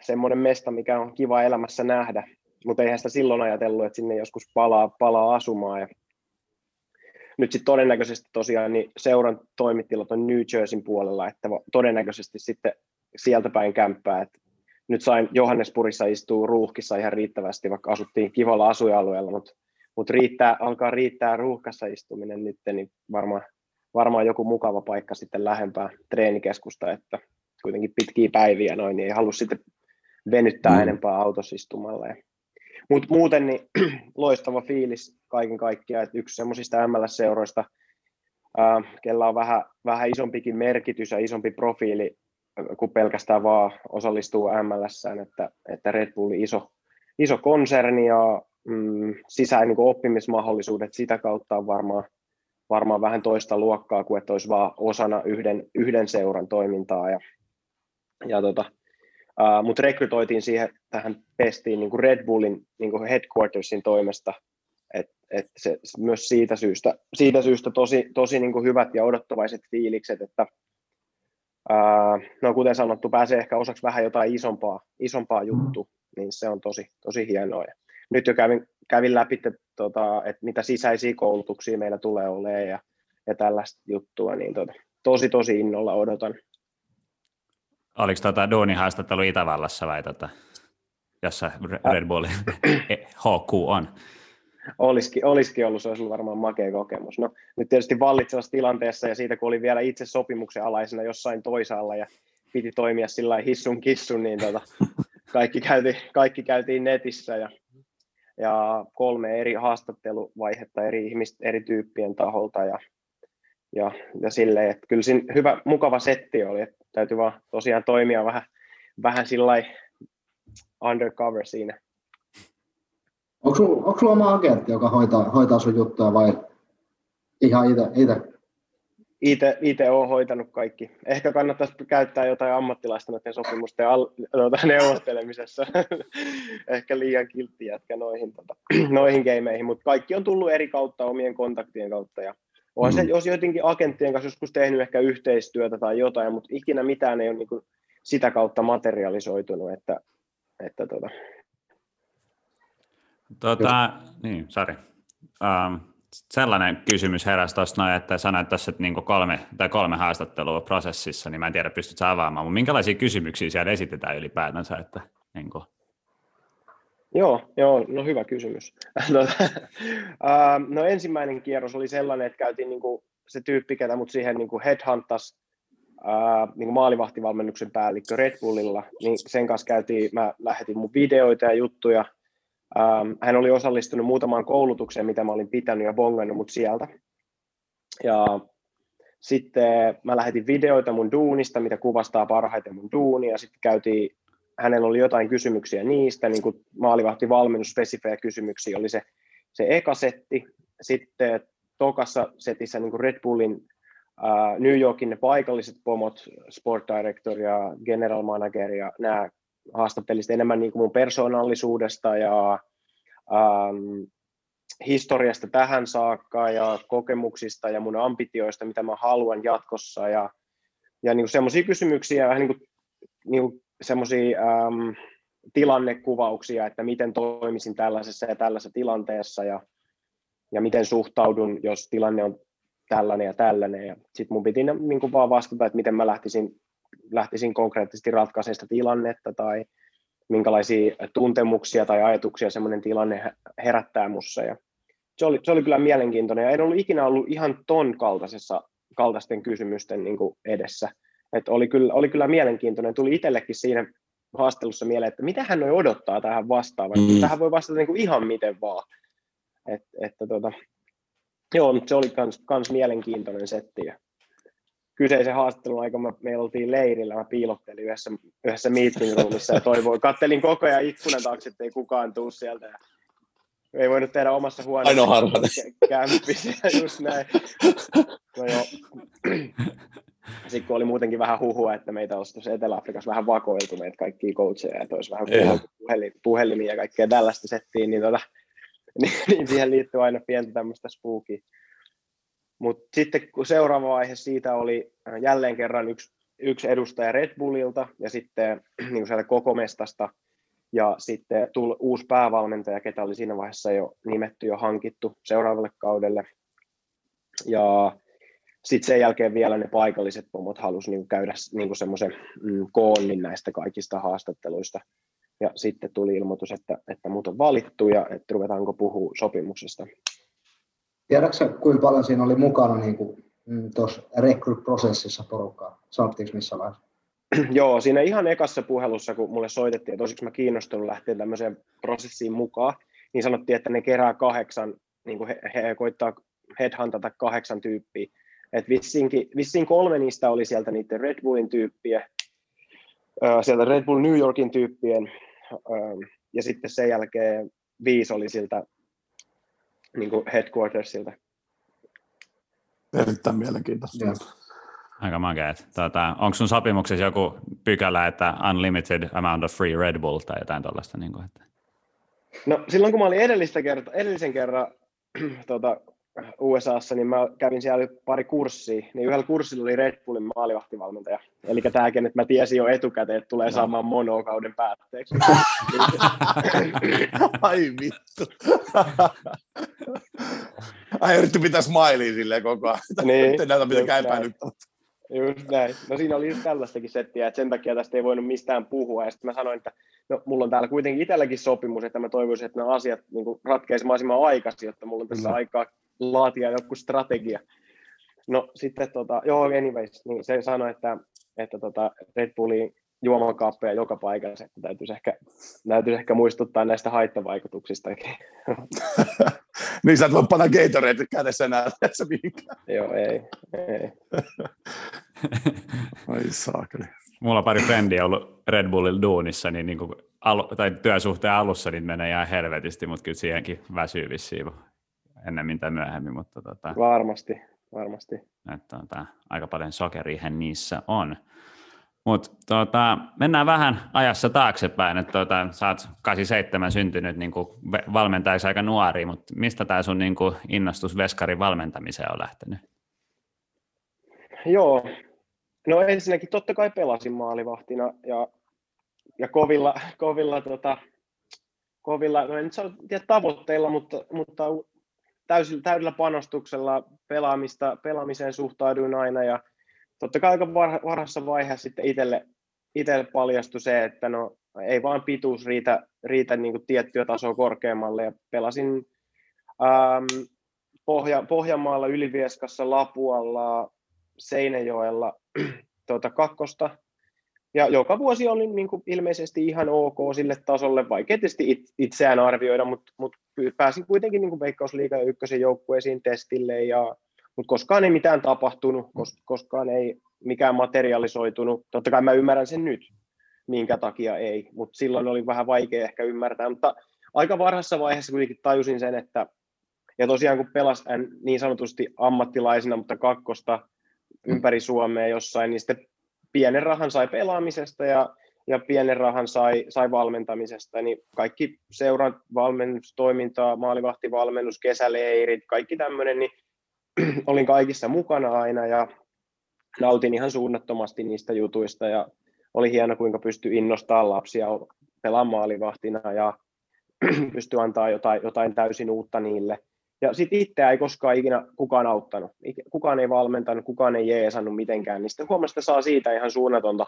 semmoinen mesta, mikä on kiva elämässä nähdä. Mutta eihän sitä silloin ajatellut, että sinne joskus palaa, palaa asumaan. Ja nyt sitten todennäköisesti tosiaan niin seuran toimittilat on New Jerseyn puolella, että todennäköisesti sitten sieltä päin kämppää. Että nyt sain Johannesburissa istua ruuhkissa ihan riittävästi, vaikka asuttiin kivalla asuinalueella, mutta mut riittää, alkaa riittää ruuhkassa istuminen nyt, niin varmaan, varmaan joku mukava paikka sitten lähempää treenikeskusta, että kuitenkin pitkiä päiviä noin, niin ei halua sitten venyttää mm. enempää autossa istumalla. Mutta muuten niin loistava fiilis kaiken kaikkiaan, että yksi semmoisista MLS-seuroista, kella on vähän, vähän isompikin merkitys ja isompi profiili kuin pelkästään vaan osallistuu MLS, että, että Red Bull iso, iso konserni ja mm, sisään niin oppimismahdollisuudet sitä kautta on varmaan, varmaan vähän toista luokkaa kuin että olisi vaan osana yhden, yhden seuran toimintaa. Ja, ja tota, uh, mutta rekrytoitiin siihen tähän pestiin niin kuin Red Bullin niin kuin headquartersin toimesta, et, et se, myös siitä syystä, siitä syystä tosi, tosi niin kuin hyvät ja odottavaiset fiilikset, että no kuten sanottu, pääsee ehkä osaksi vähän jotain isompaa, isompaa juttu, niin se on tosi, tosi hienoa. Ja nyt jo kävin, kävin läpi, että, tota, että mitä sisäisiä koulutuksia meillä tulee olemaan ja, ja tällaista juttua, niin tota, tosi tosi innolla odotan. Oliko tota duunihaastattelu Itävallassa vai tota, jossa Red Bullin HQ on? olisikin, olisikin ollut, se olisi ollut varmaan makea kokemus. No, nyt tietysti vallitsevassa tilanteessa ja siitä, kun oli vielä itse sopimuksen alaisena jossain toisaalla ja piti toimia sillä hissun kissun, niin tota, kaikki, käytiin, kaikki käytiin netissä ja, ja kolme eri haastatteluvaihetta eri ihmisten, eri tyyppien taholta ja, ja, ja silleen, että kyllä siinä hyvä, mukava setti oli, että täytyy vaan tosiaan toimia vähän, vähän sillä undercover siinä. Onko sulla, onko sulla oma agentti, joka hoitaa, hoitaa sun juttuja vai ihan itse? itse olen hoitanut kaikki. Ehkä kannattaisi käyttää jotain ammattilaista noiden sopimusten al, tuota, neuvottelemisessa. Ehkä liian kiltti jätkä noihin, tota, noihin gameihin, mutta kaikki on tullut eri kautta omien kontaktien kautta. Ja onhan mm. se, jos jotenkin agenttien kanssa joskus tehnyt ehkä yhteistyötä tai jotain, mutta ikinä mitään ei ole niin kuin sitä kautta materialisoitunut, että, että tota. Tota, niin, sorry. Um, sellainen kysymys heräsi tuossa noin, että sanoit tässä, että niin kolme, tai kolme haastattelua prosessissa, niin mä en tiedä, pystytkö avaamaan, mutta minkälaisia kysymyksiä siellä esitetään ylipäätänsä? Että, niin kuin... Joo, joo, no hyvä kysymys. no, no ensimmäinen kierros oli sellainen, että käytiin niin kuin se tyyppi, ketä mut siihen niin kuin headhuntas, uh, niin kuin maalivahtivalmennuksen päällikkö Red Bullilla, niin sen kanssa käytiin, mä lähetin mun videoita ja juttuja, Ähm, hän oli osallistunut muutamaan koulutukseen, mitä mä olin pitänyt ja bongannut mut sieltä. Ja sitten mä lähetin videoita mun duunista, mitä kuvastaa parhaiten mun duunia. Sitten käytiin, hänellä oli jotain kysymyksiä niistä, niin kuin maalivahti valmennusspesifejä kysymyksiä oli se, se eka setti. Sitten tokassa setissä niin kuin Red Bullin uh, New Yorkin ne paikalliset pomot, sport director ja general manager ja nämä haastattelin enemmän niin kuin mun persoonallisuudesta ja ähm, historiasta tähän saakka ja kokemuksista ja mun ambitioista, mitä mä haluan jatkossa ja, ja niin semmoisia kysymyksiä, vähän niin kuin, niin kuin semmoisia ähm, tilannekuvauksia, että miten toimisin tällaisessa ja tällaisessa tilanteessa ja, ja miten suhtaudun, jos tilanne on tällainen ja tällainen. Ja sitten mun piti niin kuin vaan vastata, että miten mä lähtisin lähtisin konkreettisesti ratkaisemaan sitä tilannetta tai minkälaisia tuntemuksia tai ajatuksia semmoinen tilanne herättää mussa. Ja se, oli, se oli kyllä mielenkiintoinen ja en ollut ikinä ollut ihan ton kaltaisessa, kaltaisten kysymysten niin kuin edessä. Et oli, kyllä, oli kyllä mielenkiintoinen. Tuli itsellekin siinä haastelussa mieleen, että mitä hän odottaa tähän vastaavan. Mm. Tähän voi vastata niin kuin ihan miten vaan. Et, että tota, joo, mutta se oli kans, kans mielenkiintoinen setti. Ja kyseisen haastattelun aikana meillä oltiin leirillä, mä piilottelin yhdessä, yhdessä meeting roomissa ja toivoin, kattelin koko ajan ikkunan taakse, että ei kukaan tuu sieltä. Ja ei voinut tehdä omassa huoneessa. Ainoa harvainen. Just näin. No joo. Sitten kun oli muutenkin vähän huhua, että meitä olisi tuossa Etelä-Afrikassa vähän vakoiltu meitä kaikkia coacheja, että olisi vähän puhelin, puhelimia ja kaikkea tällaista settiin, niin, tota, niin, niin siihen liittyy aina pientä tämmöistä spookia. Mutta sitten kun seuraava vaihe siitä oli äh, jälleen kerran yksi, yksi edustaja Red Bullilta ja sitten niin sieltä koko mestasta ja sitten tuli uusi päävalmentaja, ketä oli siinä vaiheessa jo nimetty ja hankittu seuraavalle kaudelle. Ja sitten sen jälkeen vielä ne paikalliset pomot halusivat niin käydä niin semmoisen mm, koonnin näistä kaikista haastatteluista. Ja sitten tuli ilmoitus, että, että mut on valittu ja että ruvetaanko puhua sopimuksesta. Tiedätkö kuinka paljon siinä oli mukana niin kuin, mm, tuossa recruit-prosessissa porukkaa? Sanottiinko missä vaiheessa? Joo, siinä ihan ekassa puhelussa, kun mulle soitettiin, että olisiko mä kiinnostunut lähteä tämmöiseen prosessiin mukaan, niin sanottiin, että ne kerää kahdeksan, niin kuin he, he koittaa headhuntata kahdeksan tyyppiä. Et vissiinkin, vissiin kolme niistä oli sieltä niiden Red Bullin tyyppiä, sieltä Red Bull New Yorkin tyyppien, ja sitten sen jälkeen viisi oli siltä niin kuin headquartersilta. Erittäin mielenkiintoista. Ja. Aika makeet. Tota, onko sun sopimuksessa joku pykälä, että unlimited amount of free Red Bull tai jotain tuollaista? Niin kuin, että... No silloin kun mä olin edellistä kerta, edellisen kerran tota, USAssa, niin mä kävin siellä pari kurssia, niin yhdellä kurssilla oli Red Bullin maalivahtivalmentaja. Eli tämäkin, että mä tiesin jo etukäteen, että tulee no. saamaan monokauden päätteeksi. Ai vittu. Ai yritti pitää smiley silleen koko ajan. Niin, näytä mitenkään epäilyttävältä. Just näin. No siinä oli just tällaistakin settiä, että sen takia tästä ei voinut mistään puhua. Ja sitten mä sanoin, että no, mulla on täällä kuitenkin itselläkin sopimus, että mä toivoisin, että nämä asiat niin ratkeisivat mahdollisimman aikaisin, jotta mulla on tässä no. aikaa laatia joku strategia. No sitten, tota, joo, anyways, niin se sanoi, että, että tota Red Bullin juomakaappeja joka paikassa, että täytyisi ehkä, täytyisi ehkä muistuttaa näistä haittavaikutuksistakin. niin sä et voi panna Gatorade kädessä enää tässä mihinkään. Joo, ei. ei. Ai saakeli. Mulla on pari frendiä ollut Red Bullilla duunissa, niin, niin kuin alu, tai työsuhteen alussa niin menee ihan helvetisti, mutta kyllä siihenkin väsyy vissiin ennemmin tai myöhemmin. Mutta tota... Varmasti. varmasti. Että, tota, aika paljon sokeria niissä on. Mutta tota, mennään vähän ajassa taaksepäin, että tota, sä oot 87 syntynyt niin valmentajaksi aika nuori, mutta mistä tämä sun niin kuin, innostus veskarin valmentamiseen on lähtenyt? Joo, no ensinnäkin totta kai pelasin maalivahtina ja, ja kovilla, kovilla, tota, kovilla no en nyt tiedä tavoitteilla, mutta, mutta täysillä, täydellä panostuksella pelaamista, pelaamiseen suhtauduin aina ja totta kai aika varhaisessa vaiheessa sitten itselle, itselle paljastui se, että no ei vaan pituus riitä, riitä niin kuin tiettyä tasoa korkeammalle ja pelasin ähm, Pohja, Pohjanmaalla, Ylivieskassa, Lapualla, Seinäjoella tuota, kakkosta. Ja joka vuosi oli niin kuin ilmeisesti ihan ok sille tasolle, vaikea tietysti itseään arvioida, mutta, mutta pääsin kuitenkin niin kuin Veikkausliigan ykkösen joukkueisiin testille ja mutta koskaan ei mitään tapahtunut, koskaan ei mikään materialisoitunut. Totta kai mä ymmärrän sen nyt, minkä takia ei, mutta silloin oli vähän vaikea ehkä ymmärtää, mutta aika varhaisessa vaiheessa kuitenkin tajusin sen, että ja tosiaan kun pelas niin sanotusti ammattilaisina, mutta kakkosta ympäri Suomea jossain, niin sitten pienen rahan sai pelaamisesta ja, ja pienen rahan sai, sai valmentamisesta, niin kaikki seurat, valmennustoimintaa, maalivahtivalmennus, kesäleirit, kaikki tämmöinen, niin olin kaikissa mukana aina ja nautin ihan suunnattomasti niistä jutuista ja oli hieno, kuinka pystyi innostamaan lapsia pelaamaan maalivahtina ja pystyi antaa jotain, jotain täysin uutta niille. Ja sitten itseä ei koskaan ikinä kukaan auttanut. Kukaan ei valmentanut, kukaan ei jeesannut mitenkään. Niin sitten huomasi, että saa siitä ihan suunnatonta,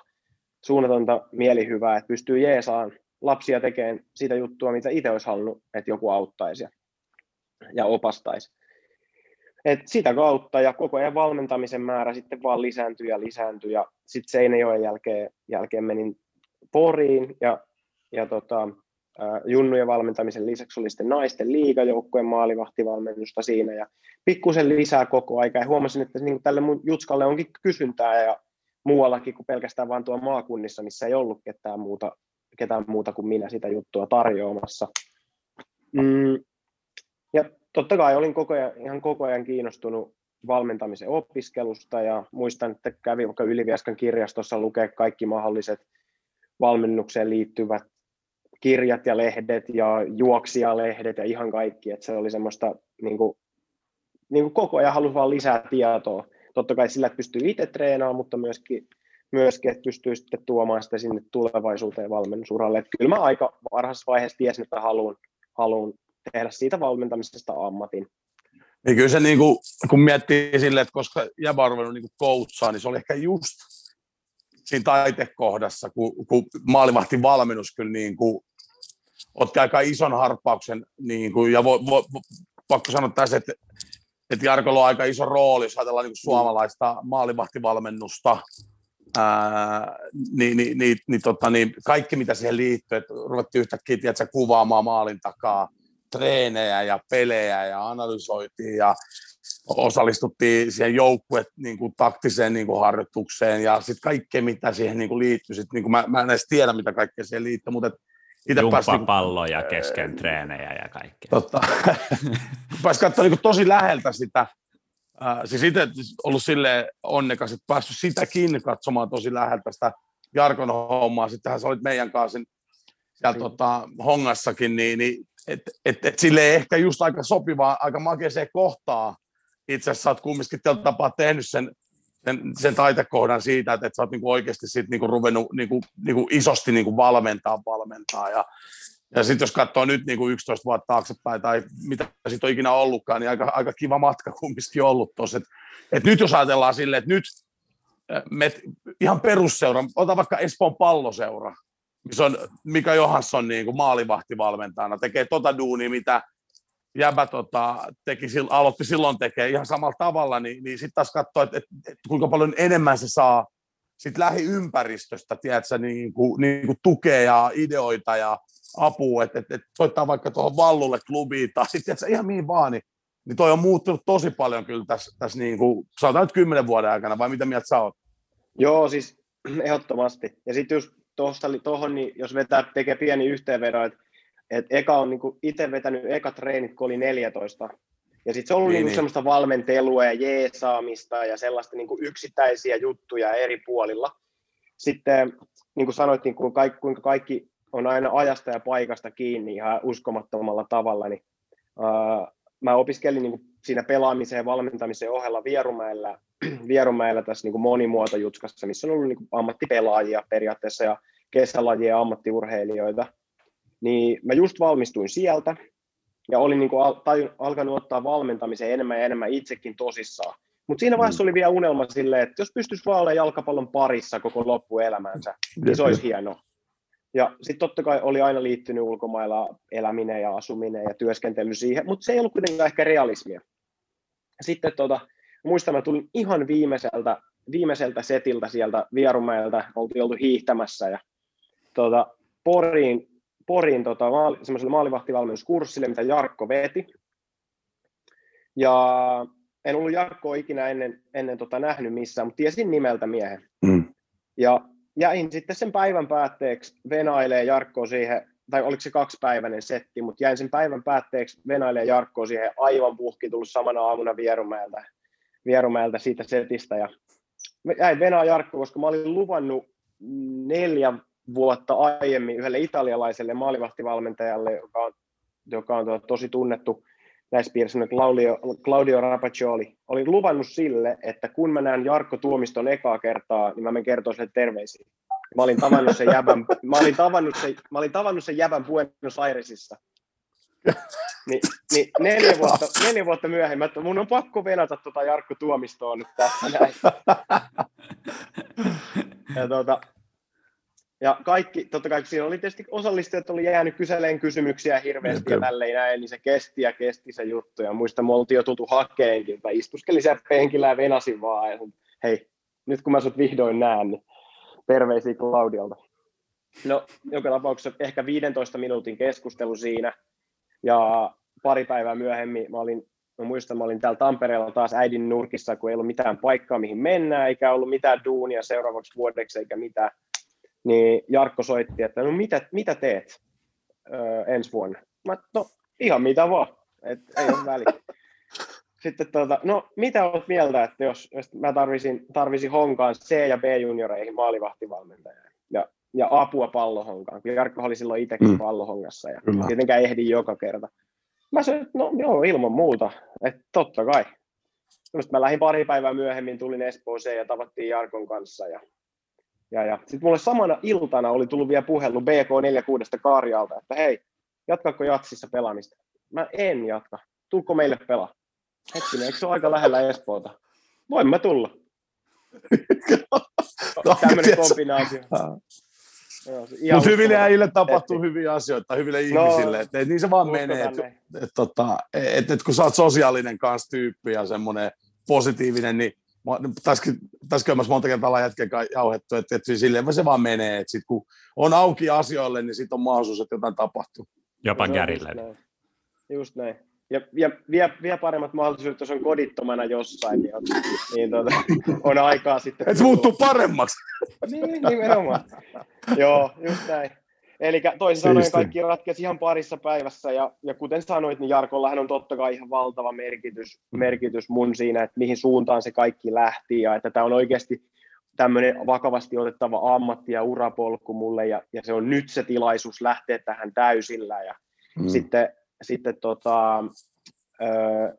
suunnatonta mielihyvää, että pystyy jeesaan lapsia tekemään sitä juttua, mitä itse olisi halunnut, että joku auttaisi ja opastaisi. Et sitä kautta ja koko ajan valmentamisen määrä sitten vaan lisääntyi ja lisääntyi ja sitten Seinäjoen jälkeen, jälkeen menin Poriin ja, ja tota, junnujen valmentamisen lisäksi oli sitten naisten liigajoukkueen maalivahtivalmennusta siinä ja pikkusen lisää koko aika ja huomasin, että niin tälle mun jutskalle onkin kysyntää ja muuallakin kuin pelkästään vain tuo maakunnissa, missä ei ollut ketään muuta, ketään muuta kuin minä sitä juttua tarjoamassa. Mm, ja totta kai olin koko ajan, ihan koko ajan kiinnostunut valmentamisen opiskelusta ja muistan, että kävin vaikka Ylivieskan kirjastossa lukea kaikki mahdolliset valmennukseen liittyvät kirjat ja lehdet ja juoksijalehdet ja ihan kaikki, että se oli semmoista niin kuin, niin kuin koko ajan halusi vaan lisää tietoa. Totta kai sillä, että pystyy itse treenaamaan, mutta myöskin, myöskin että pystyy sitten tuomaan sitä sinne tulevaisuuteen valmennusuralle. Että kyllä mä aika varhaisessa vaiheessa tiesin, että haluan, haluan tehdä siitä valmentamisesta ammatin. Niin kyllä se, niin kuin, kun miettii silleen, että koska Jäbä on niin koutsaa, niin se oli ehkä just siinä taitekohdassa, kun, kun maalivahti valmennus kyllä niin kuin, otti aika ison harppauksen, niin kuin, ja vo, vo, pakko sanoa tässä, että, että Jarkolla on aika iso rooli, jos ajatellaan niin suomalaista maalivahtivalmennusta, ää, niin, niin, niin, niin, tota, niin, kaikki mitä siihen liittyy, että ruvettiin yhtäkkiä tiedätkö, kuvaamaan maalin takaa, treenejä ja pelejä ja analysoitiin ja osallistuttiin siihen joukkue niin kuin, taktiseen niin kuin, harjoitukseen ja sitten kaikkea, mitä siihen niin kuin, liittyy. Sit, niin kuin, mä, mä en edes tiedä, mitä kaikkea siihen liittyy, mutta itse pääsi... Niin palloja kesken treenejä ja kaikkea. Totta. pääsi katsoa niin tosi läheltä sitä. Äh, siis itse ollut sille onnekas, että päässyt sitäkin katsomaan tosi läheltä sitä Jarkon hommaa. Sittenhän sä olit meidän kanssa siellä tota, Hongassakin, niin, niin et, et, et sille ehkä just aika sopivaa, aika makeeseen kohtaa. Itse asiassa olet kumminkin tällä tapaa tehnyt sen, sen, sen taitekohdan siitä, että, että sä oot niinku oikeasti sit niinku ruvennut niinku, niinku isosti niinku valmentaa, valmentaa. Ja, ja sitten jos katsoo nyt niinku 11 vuotta taaksepäin tai mitä sitten on ikinä ollutkaan, niin aika, aika kiva matka kumminkin ollut tuossa. Et, et nyt jos ajatellaan silleen, että nyt me, ihan perusseura, ota vaikka Espoon palloseura, missä on Mika Johansson niin kuin maalivahtivalmentajana, tekee tota duunia, mitä Jäbä tota, teki, aloitti silloin tekee ihan samalla tavalla, niin, niin sitten taas katsoo, että, että, että kuinka paljon enemmän se saa sit lähiympäristöstä, tiedätkö, niin kuin, niin kuin tukea ja ideoita ja apua, että, että, että soittaa vaikka tuohon Vallulle klubiin tai sitten ihan mihin vaan, niin, niin toi on muuttunut tosi paljon kyllä tässä, tässä niin kuin, sanotaan nyt kymmenen vuoden aikana, vai mitä mieltä sä oot? Joo, siis ehdottomasti. Ja sitten just tuohon, niin jos vetää, tekee pieni yhteenvedon, että et eka on niinku itse vetänyt eka treenit, kun oli 14, Ja sitten se on ollut niin, niin, niin. semmoista valmentelua ja jeesaamista ja sellaista niin kuin yksittäisiä juttuja eri puolilla. Sitten niin kuin sanoit, niin kuin kaikki, kuinka kaikki on aina ajasta ja paikasta kiinni ihan uskomattomalla tavalla, niin uh, mä opiskelin niin kuin siinä pelaamisen ja valmentamisen ohella Vierumäellä, Vierumäellä tässä niin kuin monimuotojutskassa, missä on ollut niin kuin ammattipelaajia periaatteessa ja kesälajia ja ammattiurheilijoita. Niin mä just valmistuin sieltä ja olin niin kuin al- tajun, alkanut ottaa valmentamisen enemmän ja enemmän itsekin tosissaan. Mutta siinä vaiheessa mm. oli vielä unelma silleen, että jos pystyisi vaan olemaan jalkapallon parissa koko loppuelämänsä, niin se olisi hienoa. Ja sitten totta kai oli aina liittynyt ulkomailla eläminen ja asuminen ja työskentely siihen, mutta se ei ollut kuitenkaan ehkä realismia. Sitten tota, muistan, mä tulin ihan viimeiseltä, viimeiseltä setiltä sieltä Vierumäeltä, oltiin oltu hiihtämässä ja tota, Poriin, Poriin tota, maali, semmoiselle maalivahtivalmennuskurssille, mitä Jarkko veti. Ja en ollut Jarkkoa ikinä ennen, ennen tota nähnyt missään, mutta tiesin nimeltä miehen. Mm. Ja jäin sitten sen päivän päätteeksi venailee Jarkkoa siihen, tai oliko se kaksipäiväinen setti, mutta jäin sen päivän päätteeksi venailee Jarkkoa siihen aivan puhki tullut samana aamuna Vierumäeltä, Vierumäeltä siitä setistä. Ja jäin venaa Jarkko, koska mä olin luvannut neljä vuotta aiemmin yhdelle italialaiselle maalivahtivalmentajalle, joka on, joka on tosi tunnettu näissä piirissä, Claudio, Claudio Rapaccioli, oli luvannut sille, että kun mä näen Jarkko Tuomiston ekaa kertaa, niin mä menen kertoa sille terveisiä. Mä olin tavannut sen jäbän, mä olin tavannut sen, mä olin tavannut sen jäbän Buenos Airesissa. Ni, niin neljä, vuotta, neljä vuotta myöhemmin, että mun on pakko venata tuota Jarkko Tuomistoa nyt tässä näin. Ja tuota, ja kaikki, totta kai siinä oli tietysti osallistujat oli jäänyt kyseleen kysymyksiä hirveästi ja tälleen näin, niin se kesti ja kesti se juttu. Ja muista me oltiin jo tutu hakeenkin, että istuskelin siellä penkillä ja venasin vaan. Ja hei, nyt kun mä sut vihdoin näen, niin terveisiä Claudialta. No, joka tapauksessa ehkä 15 minuutin keskustelu siinä. Ja pari päivää myöhemmin mä olin Mä muistan, mä olin täällä Tampereella taas äidin nurkissa, kun ei ollut mitään paikkaa, mihin mennään, eikä ollut mitään duunia seuraavaksi vuodeksi eikä mitään niin Jarkko soitti, että no mitä, mitä teet öö, ensi vuonna? Mä, no ihan mitä vaan, et ei ole väliä. Sitten tuota, no mitä olet mieltä, että jos, jos mä tarvisin, tarvisin honkaan C- ja B-junioreihin maalivahtivalmentajaa ja, ja apua pallohonkaan, kun Jarkko oli silloin itsekin mm. pallohongassa ja Kyllä. tietenkään ehdi joka kerta. Mä sanoin, että no joo, ilman muuta, että totta kai. Sitten mä lähdin pari päivää myöhemmin, tulin Espooseen ja tavattiin Jarkon kanssa ja ja, ja. Sitten mulle samana iltana oli tullut vielä puhelu BK46 Karjalta, että hei, jatkaako Jatsissa pelaamista? Mä en jatka. Tulko meille pelaa? Hetkinen, eikö se ole aika lähellä Espoota? Voin mä tulla. Tämmöinen kombinaatio. Mutta hyville äijille tapahtuu heti. hyviä asioita, hyville no, ihmisille, että et niin se vaan menee, että et, et, tota, et, et, kun sä oot sosiaalinen kanssa tyyppi ja semmoinen positiivinen, niin tässä käymässä monta kertaa ollaan jätken jauhettu, että, että silleen se vaan menee, että sit kun on auki asioille, niin sitten on mahdollisuus, että jotain tapahtuu. Jopa no, kärille. Just näin. Just näin. Ja, ja vielä, vielä paremmat mahdollisuudet, jos on kodittomana jossain, niin on, niin tuota, on aikaa sitten... Et muuttuu paremmaksi. niin, nimenomaan. Joo, just näin. Eli toisin sanoen kaikki ratkesi ihan parissa päivässä, ja, ja kuten sanoit, niin Jarkollahan on totta kai ihan valtava merkitys, merkitys mun siinä, että mihin suuntaan se kaikki lähti, ja että tämä on oikeasti tämmöinen vakavasti otettava ammatti ja urapolku mulle, ja, ja se on nyt se tilaisuus lähteä tähän täysillä, ja mm. sitten, sitten tota, ö,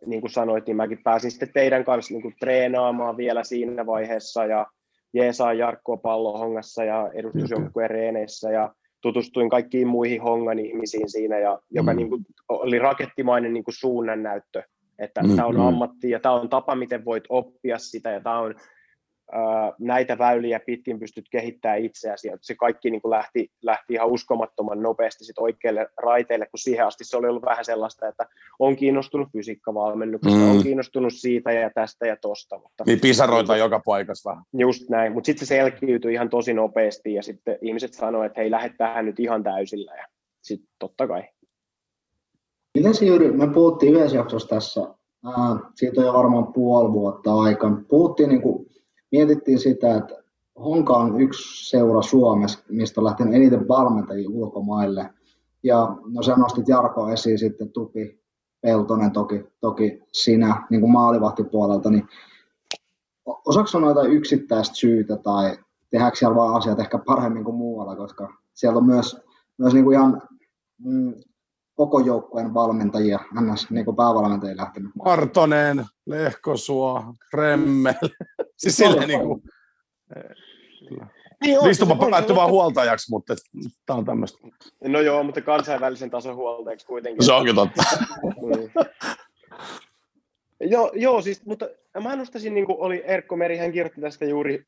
niin kuin sanoit, niin mäkin pääsin sitten teidän kanssa niin kuin treenaamaan vielä siinä vaiheessa, ja jeesaa Jarkkoa pallohongassa ja edustusjoukkueen reeneissä, ja tutustuin kaikkiin muihin hongan ihmisiin siinä, ja, joka mm. niin kuin, oli rakettimainen niin kuin suunnannäyttö, että mm, tämä on mm. ammatti ja tämä on tapa, miten voit oppia sitä, ja tämä on näitä väyliä pitkin pystyt kehittämään itseäsi. Ja se kaikki niin kuin lähti, lähti ihan uskomattoman nopeasti sit oikeille raiteille, kun siihen asti se oli ollut vähän sellaista, että on kiinnostunut fysiikkavalmennuksesta, mm. on kiinnostunut siitä ja tästä ja tosta. Mutta, niin pisaroita joka paikassa vähän. Just näin, mutta sitten se selkiytyi ihan tosi nopeasti ja sitten ihmiset sanoivat, että hei, lähde tähän nyt ihan täysillä ja sitten totta kai. Miten se Jyri, me puhuttiin yhdessä jaksossa tässä, ää, siitä on jo varmaan puoli vuotta aikaan, puhuttiin niin kuin mietittiin sitä, että Honka on yksi seura Suomessa, mistä on lähtenyt eniten valmentajia ulkomaille. Ja no sä nostit Jarko esiin sitten tupi, Peltonen toki, toki sinä niin kuin maalivahtipuolelta, niin osaako sanoa jotain yksittäistä syytä tai tehdäänkö siellä vaan asiat ehkä paremmin kuin muualla, koska siellä on myös, myös niin kuin ihan mm, koko joukkueen valmentajia, ns. Niin päävalmentajia lähtenyt. Martonen, Lehkosuo, Remmel. Siis silleen niin kuin, niin Ristupa päättyi vaan huoltajaksi, mutta tämä on tämmöistä. No joo, mutta kansainvälisen tason huoltajaksi kuitenkin. Se onkin totta. niin. joo, joo, siis, mutta mä nostaisin, niin kuin oli Erkko Meri, hän kirjoitti tästä juuri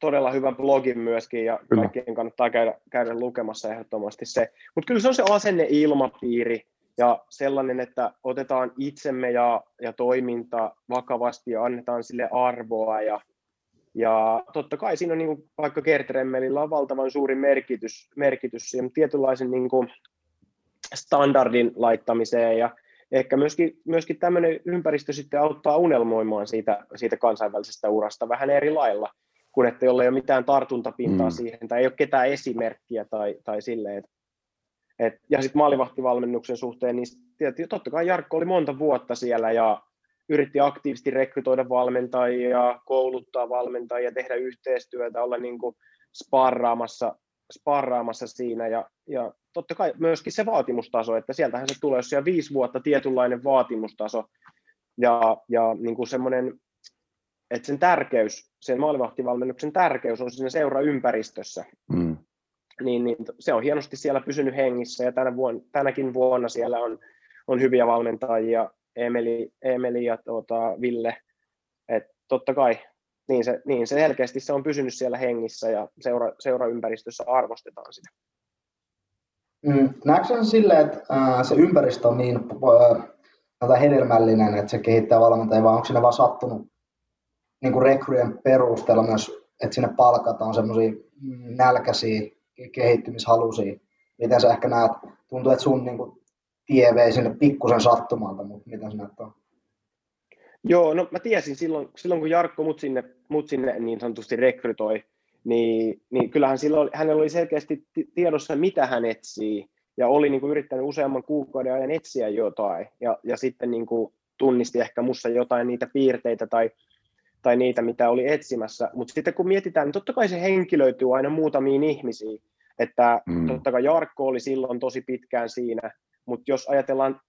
todella hyvän blogin myöskin, ja kyllä. kaikkien kannattaa käydä, käydä lukemassa ehdottomasti se. Mutta kyllä se on se asenne ilmapiiri, ja sellainen, että otetaan itsemme ja, ja toiminta vakavasti ja annetaan sille arvoa, ja ja totta kai siinä on niin kuin, vaikka Gertremmelillä on valtavan suuri merkitys, merkitys siihen tietynlaisen niin kuin, standardin laittamiseen ja ehkä myöskin, myöskin tämmöinen ympäristö sitten auttaa unelmoimaan siitä, siitä kansainvälisestä urasta vähän eri lailla, kun että jolla ei ole mitään tartuntapintaa mm. siihen tai ei ole ketään esimerkkiä tai, tai silleen. Et, ja sitten maalivahtivalmennuksen suhteen, niin totta kai Jarkko oli monta vuotta siellä ja yritti aktiivisesti rekrytoida valmentajia, kouluttaa valmentajia, tehdä yhteistyötä, olla niin kuin sparraamassa, sparraamassa siinä ja, ja totta kai myöskin se vaatimustaso, että sieltähän se tulee, jos siellä viisi vuotta tietynlainen vaatimustaso ja, ja niin kuin semmoinen, että sen tärkeys, sen maalivahtivalmennuksen tärkeys on siinä seuraympäristössä. Mm. Niin, niin, se on hienosti siellä pysynyt hengissä ja tänä vuonna, tänäkin vuonna siellä on, on hyviä valmentajia Emeli, Emeli ja tuota, Ville. Et totta kai niin se, niin se selkeästi se on pysynyt siellä hengissä ja seura, seuraympäristössä arvostetaan sitä. Mm, näetkö silleen, että ää, se ympäristö on niin ää, hedelmällinen, että se kehittää valmentajia, vai onko sinne vaan sattunut niin kuin rekryjen perusteella myös, että sinne palkataan semmoisia nälkäisiä, kehittymishaluisia? Miten sä ehkä näet, tuntuu, että sun niin kuin, tie vei sinne pikkusen sattumalta, mutta mitä sinä on? Joo, no mä tiesin silloin, silloin kun Jarkko mut sinne, mut sinne niin sanotusti rekrytoi, niin, niin kyllähän silloin, hänellä oli selkeästi tiedossa, mitä hän etsii, ja oli niin kuin yrittänyt useamman kuukauden ajan etsiä jotain, ja, ja sitten niin kuin tunnisti ehkä mussa jotain niitä piirteitä tai, tai niitä, mitä oli etsimässä, mutta sitten kun mietitään, niin totta kai se henkilöityy aina muutamiin ihmisiin, että mm. totta kai Jarkko oli silloin tosi pitkään siinä, mutta jos ajatellaan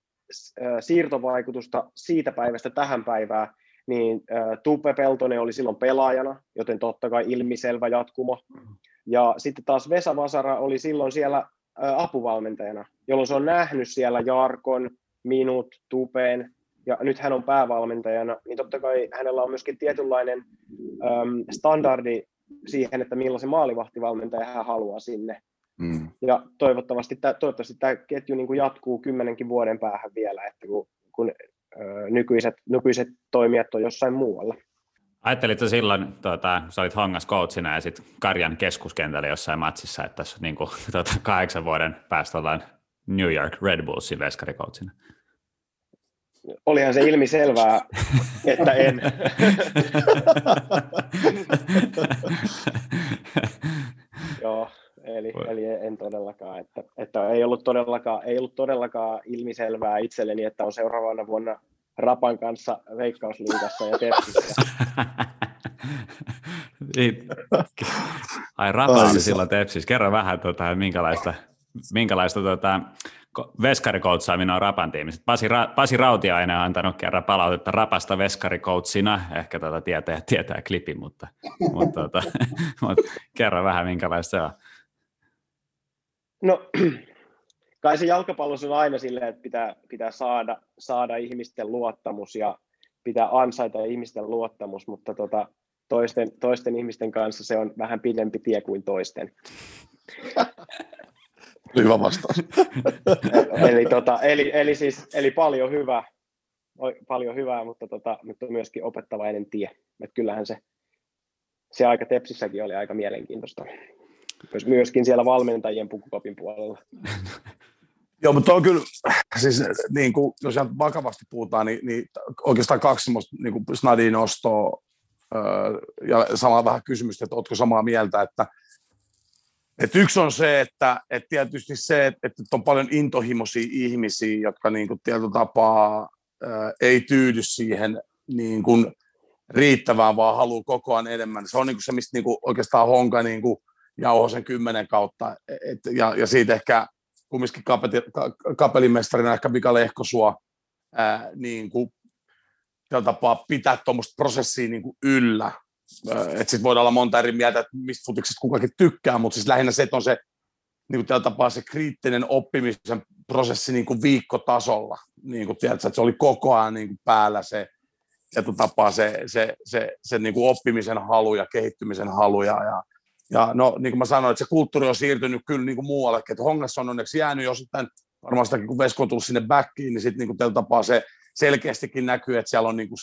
siirtovaikutusta siitä päivästä tähän päivään, niin Tuppe Peltonen oli silloin pelaajana, joten totta kai ilmiselvä jatkumo. Ja sitten taas Vesa Vasara oli silloin siellä apuvalmentajana, jolloin se on nähnyt siellä Jarkon, minut, Tupen, ja nyt hän on päävalmentajana, niin totta kai hänellä on myöskin tietynlainen äm, standardi siihen, että millaisen maalivahtivalmentaja hän haluaa sinne. Mm. Ja toivottavasti, tämä, toivottavasti tämä ketju niin kuin jatkuu kymmenenkin vuoden päähän vielä, että kun, kun ö, nykyiset, nykyiset toimijat on jossain muualla. Ajattelitko silloin, tuota, sä olit Hongas coachina ja sitten Karjan keskuskentällä jossain matsissa, että tässä niin kuin, tuota, kahdeksan vuoden päästä ollaan New York Red Bullsin veskarikoutsinä? Olihan se ilmi selvää, että en. Joo, Eli, eli en todellakaan, että, että ei, ollut todellakaan, ei ollut todellakaan ilmiselvää itselleni, että on seuraavana vuonna Rapan kanssa Veikkausliigassa ja Tepsissä. Niin. Ai Rapa oli silloin Tepsissä. Kerro vähän, tuota, minkälaista, minkälaista tuota, veskarikoutsaaminen on Rapan tiimissä. Pasi, Ra- Pasi Rautiainen on antanut kerran palautetta Rapasta veskarikoutsina. Ehkä tuota tietää, tietää klipi, mutta, mutta, tuota, mutta kerro vähän, minkälaista se on. No, kai se jalkapallossa on aina silleen, että pitää, pitää saada, saada ihmisten luottamus ja pitää ansaita ihmisten luottamus, mutta tota, toisten, toisten ihmisten kanssa se on vähän pidempi tie kuin toisten. Hyvä vastaus. eli, tota, eli, eli, siis, eli paljon hyvää, paljon hyvää mutta, tota, mutta myöskin opettavainen tie. Et kyllähän se, se aika Tepsissäkin oli aika mielenkiintoista myöskin siellä valmentajien pukukopin puolella. Joo, mutta on kyllä, siis niin kuin, jos ihan vakavasti puhutaan, niin, niin oikeastaan kaksi semmoista niin kuin snadin nostoa ja sama vähän kysymystä, että oletko samaa mieltä, että, et yksi on se, että et tietysti se, että, on paljon intohimoisia ihmisiä, jotka niin kuin tietyllä tapaa ei tyydy siihen niin kuin riittävään, vaan haluaa koko ajan enemmän. Se on niin kuin se, mistä niin kuin oikeastaan Honka niin kuin jauho sen kymmenen kautta, et, ja, ja siitä ehkä kumminkin kapeti, ka, kapelimestarina ehkä Mika Lehkosua ää, niin kuin, tapaa pitää tuommoista prosessia niin kuin yllä. Että sitten voidaan olla monta eri mieltä, että mistä futiksesta kukakin tykkää, mutta siis lähinnä se, että on se niin kuin tapaa se kriittinen oppimisen prosessi niin kuin viikkotasolla. Niin kuin tiedätkö, että se oli koko ajan niin kuin päällä se, tapaa se, se, se, se niin kuin oppimisen halu ja kehittymisen halu. Ja, ja, ja no, niin kuin mä sanoin, että se kulttuuri on siirtynyt kyllä niin kuin muuallekin. Että Hongassa on onneksi jäänyt jo sitten, varmaan sitäkin kun Vesko on tullut sinne backiin, niin sitten niin kuin tapaa se selkeästikin näkyy, että siellä on niin kuin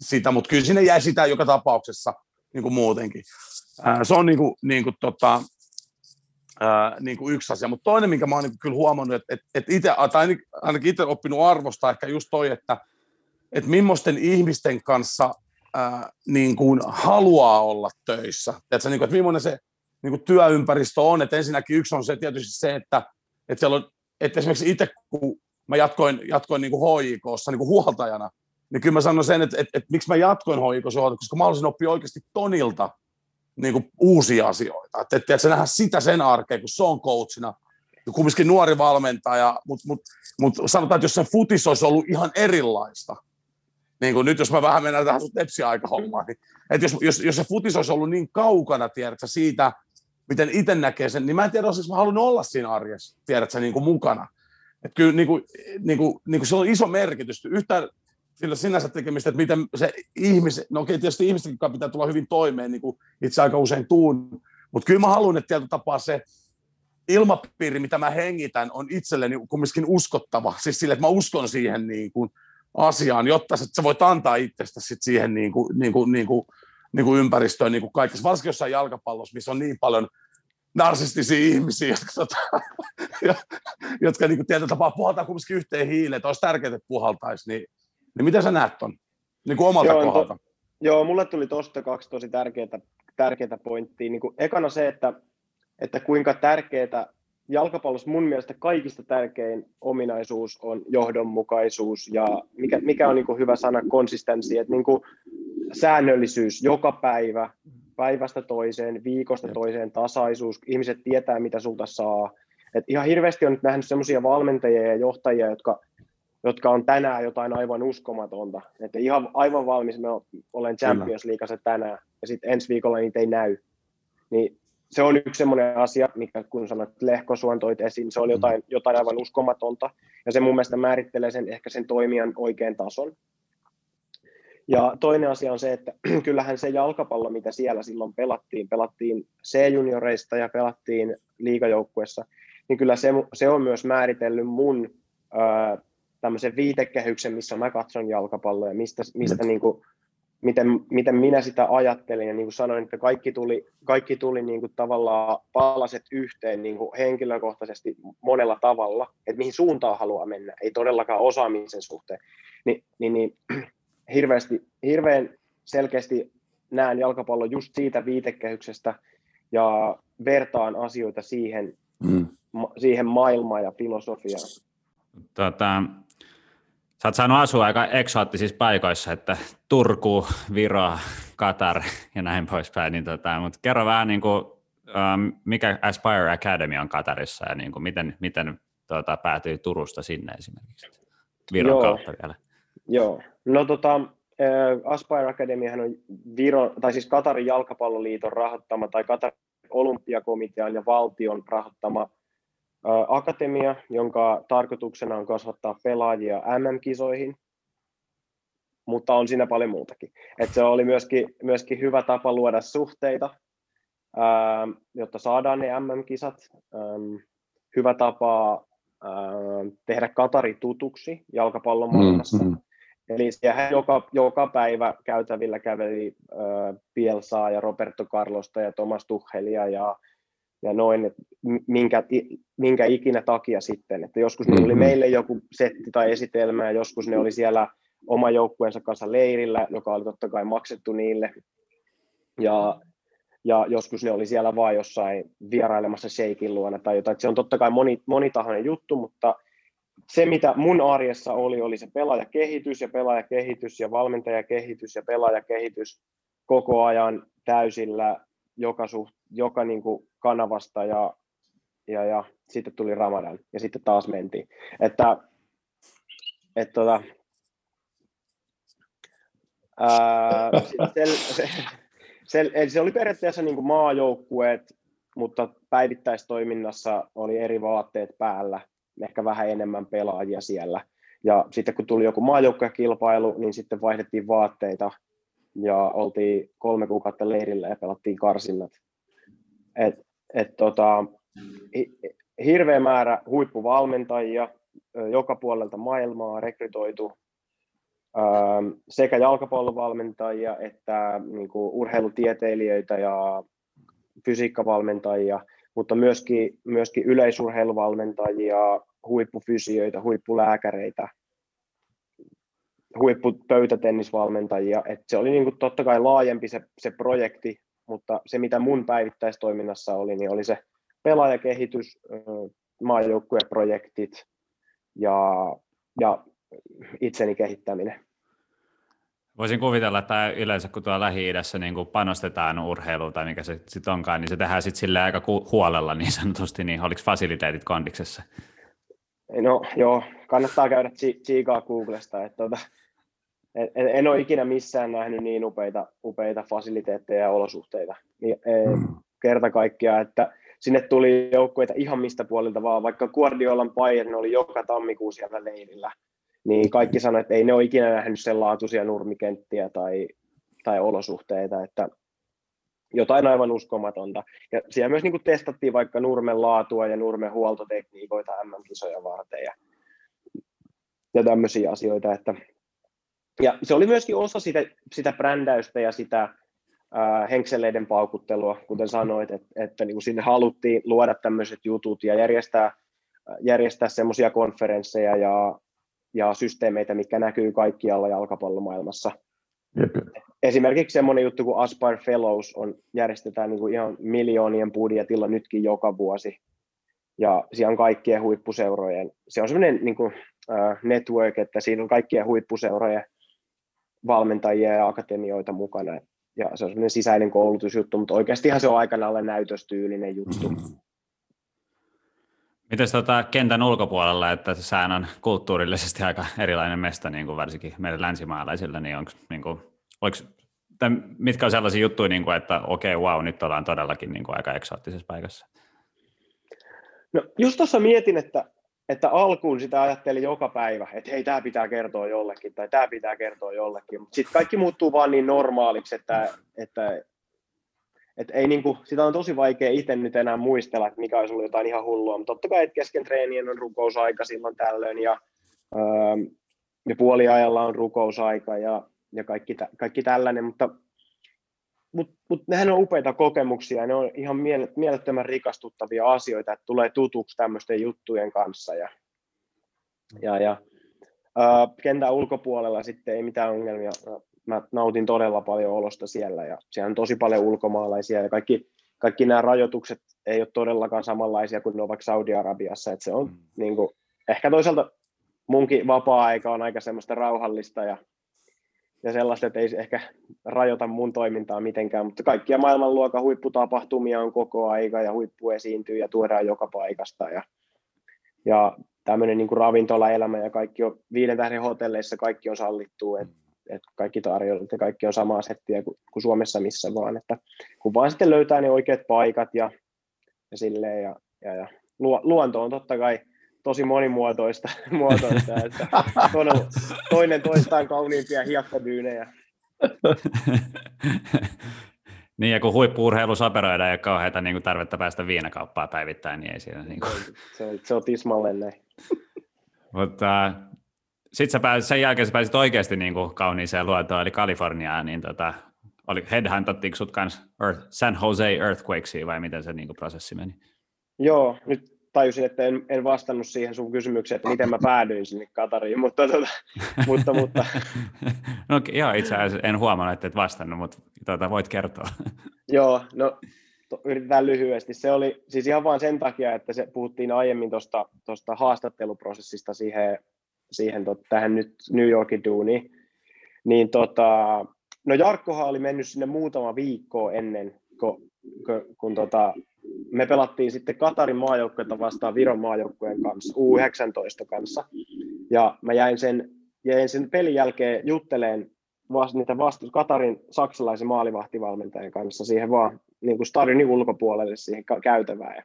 sitä, mutta kyllä sinne jäi sitä joka tapauksessa niin kuin muutenkin. Se on niin kuin, niin kuin, tota, niin kuin yksi asia, mutta toinen, minkä mä oon niin kyllä huomannut, että, että, että itse, tai ainakin itse oppinut arvosta ehkä just toi, että, että millaisten ihmisten kanssa ää, niin kuin haluaa olla töissä. Tiedätkö, niin kuin, että millainen se niin kuin työympäristö on, että ensinnäkin yksi on se tietysti se, että, että, on, että esimerkiksi itse kun mä jatkoin, jatkoin niin kuin HIKssa niin kuin huoltajana, niin kyllä mä sanon sen, että, että, että miksi mä jatkoin HIKssa koska mä haluaisin oppia oikeasti Tonilta niin kuin uusia asioita. Että, että, että nähdä sitä sen arkeen, kun se on coachina, kumminkin nuori valmentaja, mutta mut, mut sanotaan, että jos se futis olisi ollut ihan erilaista, niin kuin nyt jos mä vähän mennään tähän tepsi-aikahommaan, niin että jos, jos, jos se futis olisi ollut niin kaukana, tiedätkö, siitä, miten itse näkee sen, niin mä en tiedä, jos mä halunnut olla siinä arjessa, tiedätkö, niin kuin mukana. Että kyllä niin kuin, niin kuin, niin kuin se on iso merkitys. Yhtään sillä sinänsä tekemistä, että miten se ihmiset, no okei, tietysti ihmisten pitää tulla hyvin toimeen, niin kuin itse aika usein tuun, mutta kyllä mä haluan, että tietyllä tapaa se ilmapiiri, mitä mä hengitän, on itselleni kumminkin uskottava. Siis sille, että mä uskon siihen niin kuin asiaan, jotta sä voit antaa itsestä sit siihen niin kuin, niin kuin, niin kuin, niin kuin ympäristöön niin kuin kaikessa, varsinkin jossain jalkapallossa, missä on niin paljon narsistisia ihmisiä, jotka, tota, jotka niin kuin tietyllä tapaa puhaltaa kumminkin yhteen hiileen, että olisi tärkeää, että puhaltaisi, niin, niin miten sä näet ton niin kuin omalta joo, kohdalta? To, joo, mulle tuli tuosta kaksi tosi tärkeää, tärkeää pointtia. Niin kuin ekana se, että, että kuinka tärkeää jalkapallossa mun mielestä kaikista tärkein ominaisuus on johdonmukaisuus ja mikä, mikä on niin kuin hyvä sana konsistenssi, että niin kuin säännöllisyys joka päivä, päivästä toiseen, viikosta toiseen, tasaisuus, ihmiset tietää mitä sulta saa. Et ihan hirveästi on nyt nähnyt sellaisia valmentajia ja johtajia, jotka, jotka on tänään jotain aivan uskomatonta. Että ihan aivan valmis, mä olen Champions Leagueassa tänään ja sitten ensi viikolla niitä ei näy. Niin se on yksi sellainen asia, mikä kun sanoit, että Lehkosuon toit esiin, se oli mm. jotain, jotain aivan uskomatonta. Ja se mun mielestä määrittelee sen, ehkä sen toimijan oikean tason. Ja toinen asia on se, että kyllähän se jalkapallo, mitä siellä silloin pelattiin, pelattiin C-junioreista ja pelattiin liigajoukkuessa, niin kyllä se, se on myös määritellyt mun ää, tämmöisen viitekehyksen, missä mä katson jalkapalloa ja mistä, mistä niin kuin, miten, miten minä sitä ajattelin. Ja niin kuin sanoin, että kaikki tuli, kaikki tuli niin kuin tavallaan palaset yhteen niin kuin henkilökohtaisesti monella tavalla, että mihin suuntaan haluaa mennä, ei todellakaan osaamisen suhteen. Ni, niin, niin hirveästi, hirveän selkeästi näen jalkapallon just siitä viitekehyksestä ja vertaan asioita siihen, mm. ma, siihen maailmaan ja filosofiaan. Tota, sä oot saanut asua aika eksoottisissa paikoissa, että Turku, Viro, Katar ja näin poispäin, niin tota, mutta kerro vähän niin kuin, mikä Aspire Academy on Katarissa ja niin kuin, miten, miten tota, päätyy Turusta sinne esimerkiksi Viron Joo. kautta vielä. Joo, no tota, Aspire Academy on Viro, tai siis Katarin jalkapalloliiton rahoittama tai Katarin olympiakomitean ja valtion rahoittama akatemia, jonka tarkoituksena on kasvattaa pelaajia MM-kisoihin, mutta on siinä paljon muutakin. Et se oli myöskin, myöskin hyvä tapa luoda suhteita, ää, jotta saadaan ne MM-kisat. Hyvä tapa ää, tehdä Katari tutuksi jalkapallon maailmassa. Mm-hmm. Eli siellä joka, joka päivä käytävillä käveli Pielsaa ja Roberto Carlosta ja Thomas Tuchelia ja ja noin, että minkä, minkä ikinä takia sitten. Että joskus ne oli mm-hmm. meille joku setti tai esitelmä, ja joskus ne oli siellä oma joukkueensa kanssa leirillä, joka oli totta kai maksettu niille. Ja ja joskus ne oli siellä vaan jossain vierailemassa Sheikin luona tai jotain. se on totta kai moni, monitahoinen juttu, mutta se, mitä mun arjessa oli, oli se pelaajakehitys ja pelaajakehitys ja valmentajakehitys ja pelaajakehitys koko ajan täysillä joka, suht, joka niin kuin kanavasta ja, ja, ja sitten tuli Ramadan ja sitten taas mentiin. Että, et tota, ää, se, se, se, se, oli periaatteessa niin kuin maajoukkueet, mutta päivittäistoiminnassa oli eri vaatteet päällä, ehkä vähän enemmän pelaajia siellä. Ja sitten kun tuli joku maajoukkuekilpailu, niin sitten vaihdettiin vaatteita ja oltiin kolme kuukautta leirillä ja pelattiin karsinnat. Et, et tota, hirveä määrä huippuvalmentajia joka puolelta maailmaa rekrytoitu sekä jalkapallovalmentajia että niin kuin urheilutieteilijöitä ja fysiikkavalmentajia, mutta myöskin, myöskin yleisurheiluvalmentajia, huippufysioita, huippulääkäreitä, huippupöytätennisvalmentajia. Et se oli niin kuin totta kai laajempi se, se projekti, mutta se mitä mun päivittäistoiminnassa oli, niin oli se pelaajakehitys, maajoukkueprojektit ja, ja itseni kehittäminen. Voisin kuvitella, että yleensä kun tuolla Lähi-idässä niin kuin panostetaan urheiluun tai mikä se sitten onkaan, niin se tehdään sitten sille aika huolella niin sanotusti, niin oliko fasiliteetit kondiksessa? No joo, kannattaa käydä tsiikaa Googlesta, että tota, en, en ole ikinä missään nähnyt niin upeita, upeita fasiliteetteja ja olosuhteita. Niin, mm. Kerta kaikkiaan, että sinne tuli joukkueita ihan mistä puolilta vaan, vaikka Guardiolan Bayern oli joka tammikuu siellä leirillä, niin kaikki sanoivat, että ei ne ole ikinä nähnyt sen laatuisia nurmikenttiä tai, tai olosuhteita, että jotain aivan uskomatonta. Ja siellä myös niin kuin testattiin vaikka nurmen laatua ja nurmen huoltotekniikoita MM-kisoja varten ja, ja tämmöisiä asioita. Että, ja se oli myöskin osa sitä, sitä brändäystä ja sitä äh, henkseleiden paukuttelua, kuten sanoit, että, että niin kuin sinne haluttiin luoda tämmöiset jutut ja järjestää, järjestää semmoisia konferensseja ja ja systeemeitä, mikä näkyy kaikkialla jalkapallomaailmassa. Jep. Esimerkiksi semmoinen juttu kuin Aspire Fellows on, järjestetään niin kuin ihan miljoonien budjetilla nytkin joka vuosi. Ja siellä on kaikkien huippuseurojen, se on semmoinen niin kuin, uh, network, että siinä on kaikkien huippuseurojen valmentajia ja akatemioita mukana. Ja se on semmoinen sisäinen koulutusjuttu, mutta oikeastihan se on aikana alle näytöstyylinen juttu. Mm-hmm. Miten tota kentän ulkopuolella, että sehän on kulttuurillisesti aika erilainen mesta, niin kuin varsinkin meidän länsimaalaisilla, niin onko, niin kuin, oliko, tai mitkä on sellaisia juttuja, niin kuin, että okei, okay, wow, nyt ollaan todellakin niin kuin aika eksoottisessa paikassa? No just tuossa mietin, että, että alkuun sitä ajattelin joka päivä, että hei, tämä pitää kertoa jollekin, tai tämä pitää kertoa jollekin, mutta sitten kaikki muuttuu vaan niin normaaliksi, että, että et ei niinku, sitä on tosi vaikea itse nyt enää muistella, että mikä olisi ollut jotain ihan hullua, mutta totta kai että kesken treenien on rukousaika silloin tällöin ja, öö, ja puoliajalla on rukousaika ja, ja kaikki, kaikki tällainen, mutta mut, mut nehän on upeita kokemuksia ja ne on ihan mielettömän rikastuttavia asioita, että tulee tutuksi tämmöisten juttujen kanssa ja, ja, ja öö, kentän ulkopuolella sitten ei mitään ongelmia mä nautin todella paljon olosta siellä ja siellä on tosi paljon ulkomaalaisia ja kaikki, kaikki nämä rajoitukset ei ole todellakaan samanlaisia kuin ne on vaikka Saudi-Arabiassa, että se on mm. niin kuin, ehkä toisaalta munkin vapaa-aika on aika semmoista rauhallista ja, ja sellaista, että ei ehkä rajoita mun toimintaa mitenkään, mutta kaikkia maailmanluokan huipputapahtumia on koko aika ja huippu esiintyy ja tuodaan joka paikasta. Ja, ja tämmöinen niin ravintolaelämä ja kaikki on viiden tähden hotelleissa kaikki on sallittu, että että kaikki tarjolla, ja kaikki on samaa settiä kuin, kuin Suomessa missä vaan, että kun vaan sitten löytää ne oikeat paikat ja, ja silleen, ja, ja, ja. Luonto on totta kai tosi monimuotoista, muotoista, että todella, toinen toistaan kauniimpia hiekkadyynejä. niin, ja kun huippu-urheilu operoidaan ja kauheita niin kuin tarvetta päästä viinakauppaan päivittäin, niin ei siinä... Niin kuin... se, on, se on tismalleen näin. Mutta sitten sä pääsit, sen jälkeen sä pääsit oikeasti niin kuin kauniiseen luontoon, eli Kaliforniaan, niin tota, oli, headhuntattiinko sut kanssa Earth, San Jose Earthquakesiin vai miten se niin kuin prosessi meni? Joo, nyt tajusin, että en, en vastannut siihen sun kysymykseen, että miten mä päädyin sinne Katariin, mutta, tota, mutta, mutta. no, joo, itse asiassa en huomannut, että et vastannut, mutta tota, voit kertoa. Joo, no to, yritetään lyhyesti. Se oli siis ihan vain sen takia, että se puhuttiin aiemmin tuosta haastatteluprosessista siihen, siihen tot, tähän nyt New Yorkin duuniin. Niin tota, no Jarkkohan oli mennyt sinne muutama viikko ennen, kun, kun, kun tota, me pelattiin sitten Katarin maajoukkuetta vastaan Viron maajoukkueen kanssa, U19 kanssa. Ja mä jäin sen, jäin sen pelin jälkeen jutteleen vasta, niitä vastu, Katarin saksalaisen maalivahtivalmentajan kanssa siihen vaan niin kuin stadionin ulkopuolelle siihen käytävään.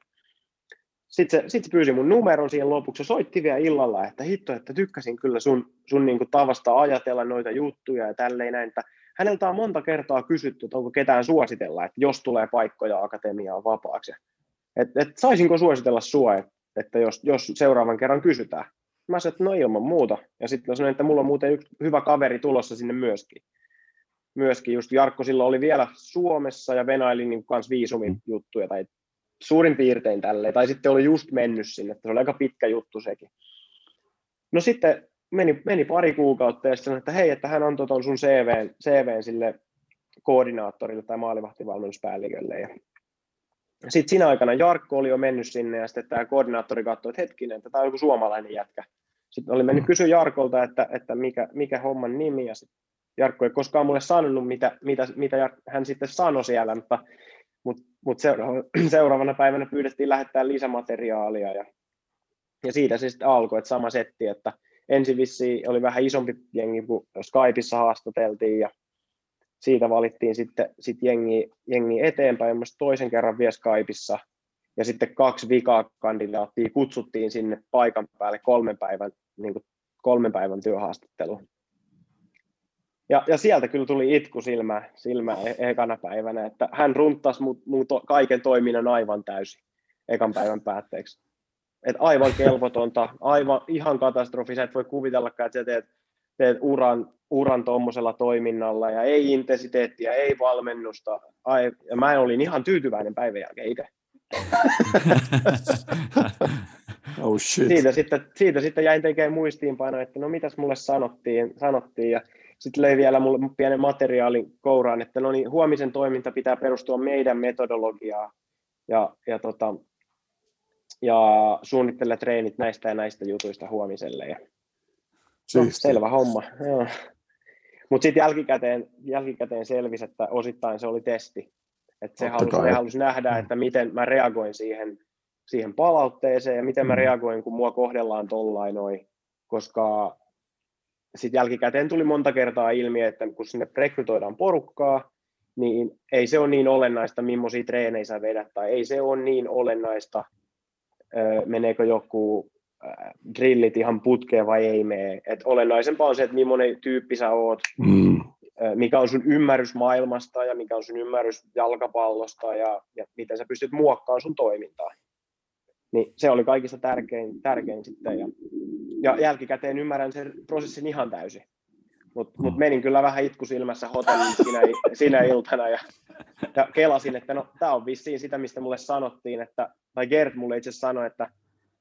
Sitten se, sit se pyysi mun numeron siihen lopuksi ja soitti vielä illalla, että hitto, että tykkäsin kyllä sun, sun niin kuin tavasta ajatella noita juttuja ja tälleen näin, että häneltä on monta kertaa kysytty, että onko ketään suositella, että jos tulee paikkoja akatemiaan vapaaksi. Että et, saisinko suositella sua, että, että jos, jos seuraavan kerran kysytään. Mä sanoin, että no ilman muuta. Ja sitten sanoin, että mulla on muuten yksi hyvä kaveri tulossa sinne myöskin. Myöskin just Jarkko silloin oli vielä Suomessa ja venaili niin kanssa viisumin mm. juttuja tai suurin piirtein tälleen. Tai sitten oli just mennyt sinne, että se oli aika pitkä juttu sekin. No sitten meni, meni pari kuukautta ja sanoi, että hei, että hän antoi tuon sun CVn, CVn sille koordinaattorille tai maalivahtivalmennuspäällikölle. Ja sitten siinä aikana Jarkko oli jo mennyt sinne ja sitten tämä koordinaattori katsoi, että hetkinen, että tämä on joku suomalainen jätkä. Sitten oli mennyt mm. kysyä Jarkolta, että, että mikä, mikä homman nimi ja sitten Jarkko ei koskaan mulle sanonut, mitä, mitä, mitä hän sitten sanoi siellä, mutta, mutta, mutta seuraavana, seuraavana päivänä pyydettiin lähettää lisämateriaalia ja, ja siitä se sitten alkoi, että sama setti, että ensin vissi oli vähän isompi jengi, kun Skypeissa haastateltiin ja siitä valittiin sitten sit jengi, jengi eteenpäin, myös toisen kerran vielä Skypeissa, ja sitten kaksi vikaa kandidaattia kutsuttiin sinne paikan päälle kolmen päivän, niin kuin kolmen päivän työhaastatteluun. Ja, ja sieltä kyllä tuli itku silmä, silmä e- ekana päivänä, että hän runttasi mut, mut kaiken toiminnan aivan täysin ekan päivän päätteeksi. Et aivan kelvotonta, aivan ihan katastrofi, sä et voi kuvitellakaan, että sä teet, teet uran, uran tuommoisella toiminnalla ja ei intensiteettiä, ei valmennusta. Ai, ja mä olin ihan tyytyväinen päivän jälkeen itse. oh shit. Siitä, sitten, siitä sitten jäin tekemään muistiinpano, että no mitäs mulle sanottiin, sanottiin ja sitten löi vielä mulle pienen materiaalin kouraan, että no niin, huomisen toiminta pitää perustua meidän metodologiaan ja, ja, tota, ja suunnittele treenit näistä ja näistä jutuista huomiselle. Ja, no, selvä homma. Mutta sitten jälkikäteen, jälkikäteen selvisi, että osittain se oli testi. Että se halusi, halusi nähdä, että miten mä reagoin siihen, siihen palautteeseen ja miten mä mm. reagoin, kun mua kohdellaan tollain noin. Koska sitten jälkikäteen tuli monta kertaa ilmi, että kun sinne rekrytoidaan porukkaa, niin ei se ole niin olennaista, millaisia treenejä sä vedät, tai ei se ole niin olennaista, meneekö joku drillit ihan putkeen vai ei mene. Et olennaisempaa on se, että millainen tyyppi sä oot, mm. mikä on sun ymmärrys maailmasta ja mikä on sun ymmärrys jalkapallosta ja, ja miten sä pystyt muokkaamaan sun toimintaa. Niin se oli kaikista tärkein, tärkein sitten. Ja, ja jälkikäteen ymmärrän sen prosessin ihan täysin. Mutta mut menin kyllä vähän itku silmässä hotelliin sinä, sinä iltana ja, ja kelasin, että no tämä on vissiin sitä, mistä mulle sanottiin, että, tai Gert mulle itse sanoi, että,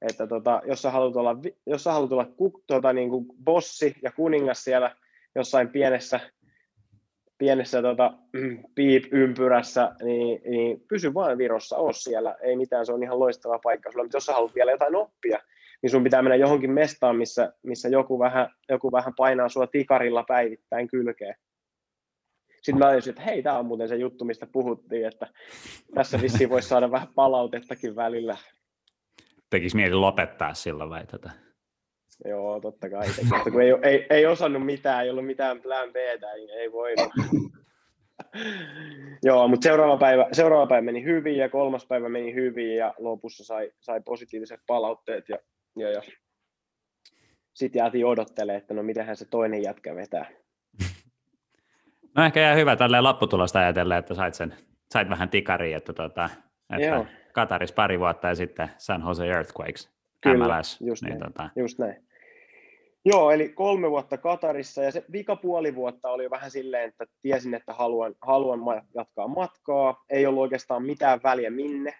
että tota, jos sä haluat olla, jos sä haluat olla ku, tota, niin kuin bossi ja kuningas siellä jossain pienessä pienessä tota, piip-ympyrässä, niin, niin pysy vain Virossa, oo siellä, ei mitään, se on ihan loistava paikka sulla, mutta jos sä haluat vielä jotain oppia, niin sun pitää mennä johonkin mestaan, missä, missä joku, vähän, joku vähän painaa sua tikarilla päivittäin kylkeen. Sitten mä ajattelin, että hei, tämä on muuten se juttu, mistä puhuttiin, että tässä vissiin voisi saada vähän palautettakin välillä. Tekisi mieli lopettaa sillä vai tätä? Joo, totta kai. Mutta kun ei, ei, ei, osannut mitään, ei ollut mitään plan B, niin ei voinut. Joo, mutta seuraava päivä, seuraava päivä meni hyvin ja kolmas päivä meni hyvin ja lopussa sai, sai positiiviset palautteet ja, ja, ja sitten jäätiin odottelemaan, että no mitenhän se toinen jätkä vetää. No ehkä jää hyvä tälleen lopputulosta ajatella, että sait, sen, sait vähän tikariin, että, tuota, että Joo. Kataris pari vuotta ja sitten San Jose Earthquakes, Kyllä, MLS. Just, niin, näin, tota... just näin. Joo, eli kolme vuotta Katarissa ja se vika puoli vuotta oli vähän silleen, että tiesin, että haluan, haluan jatkaa matkaa. Ei ollut oikeastaan mitään väliä minne.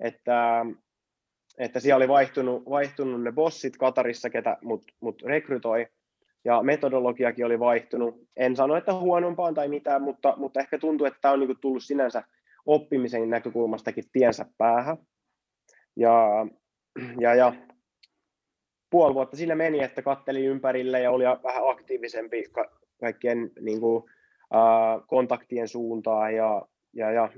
Että, että siellä oli vaihtunut, vaihtunut ne bossit Katarissa, ketä mut, mut rekrytoi. ja metodologiakin oli vaihtunut. En sano, että huonompaan tai mitään, mutta, mutta ehkä tuntuu, että tämä on niin tullut sinänsä oppimisen näkökulmastakin tiensä päähän. Ja, ja, ja puoli vuotta siinä meni, että katteli ympärille ja oli vähän aktiivisempi ka- kaikkien niin kuin, kontaktien suuntaan ja, ja, ja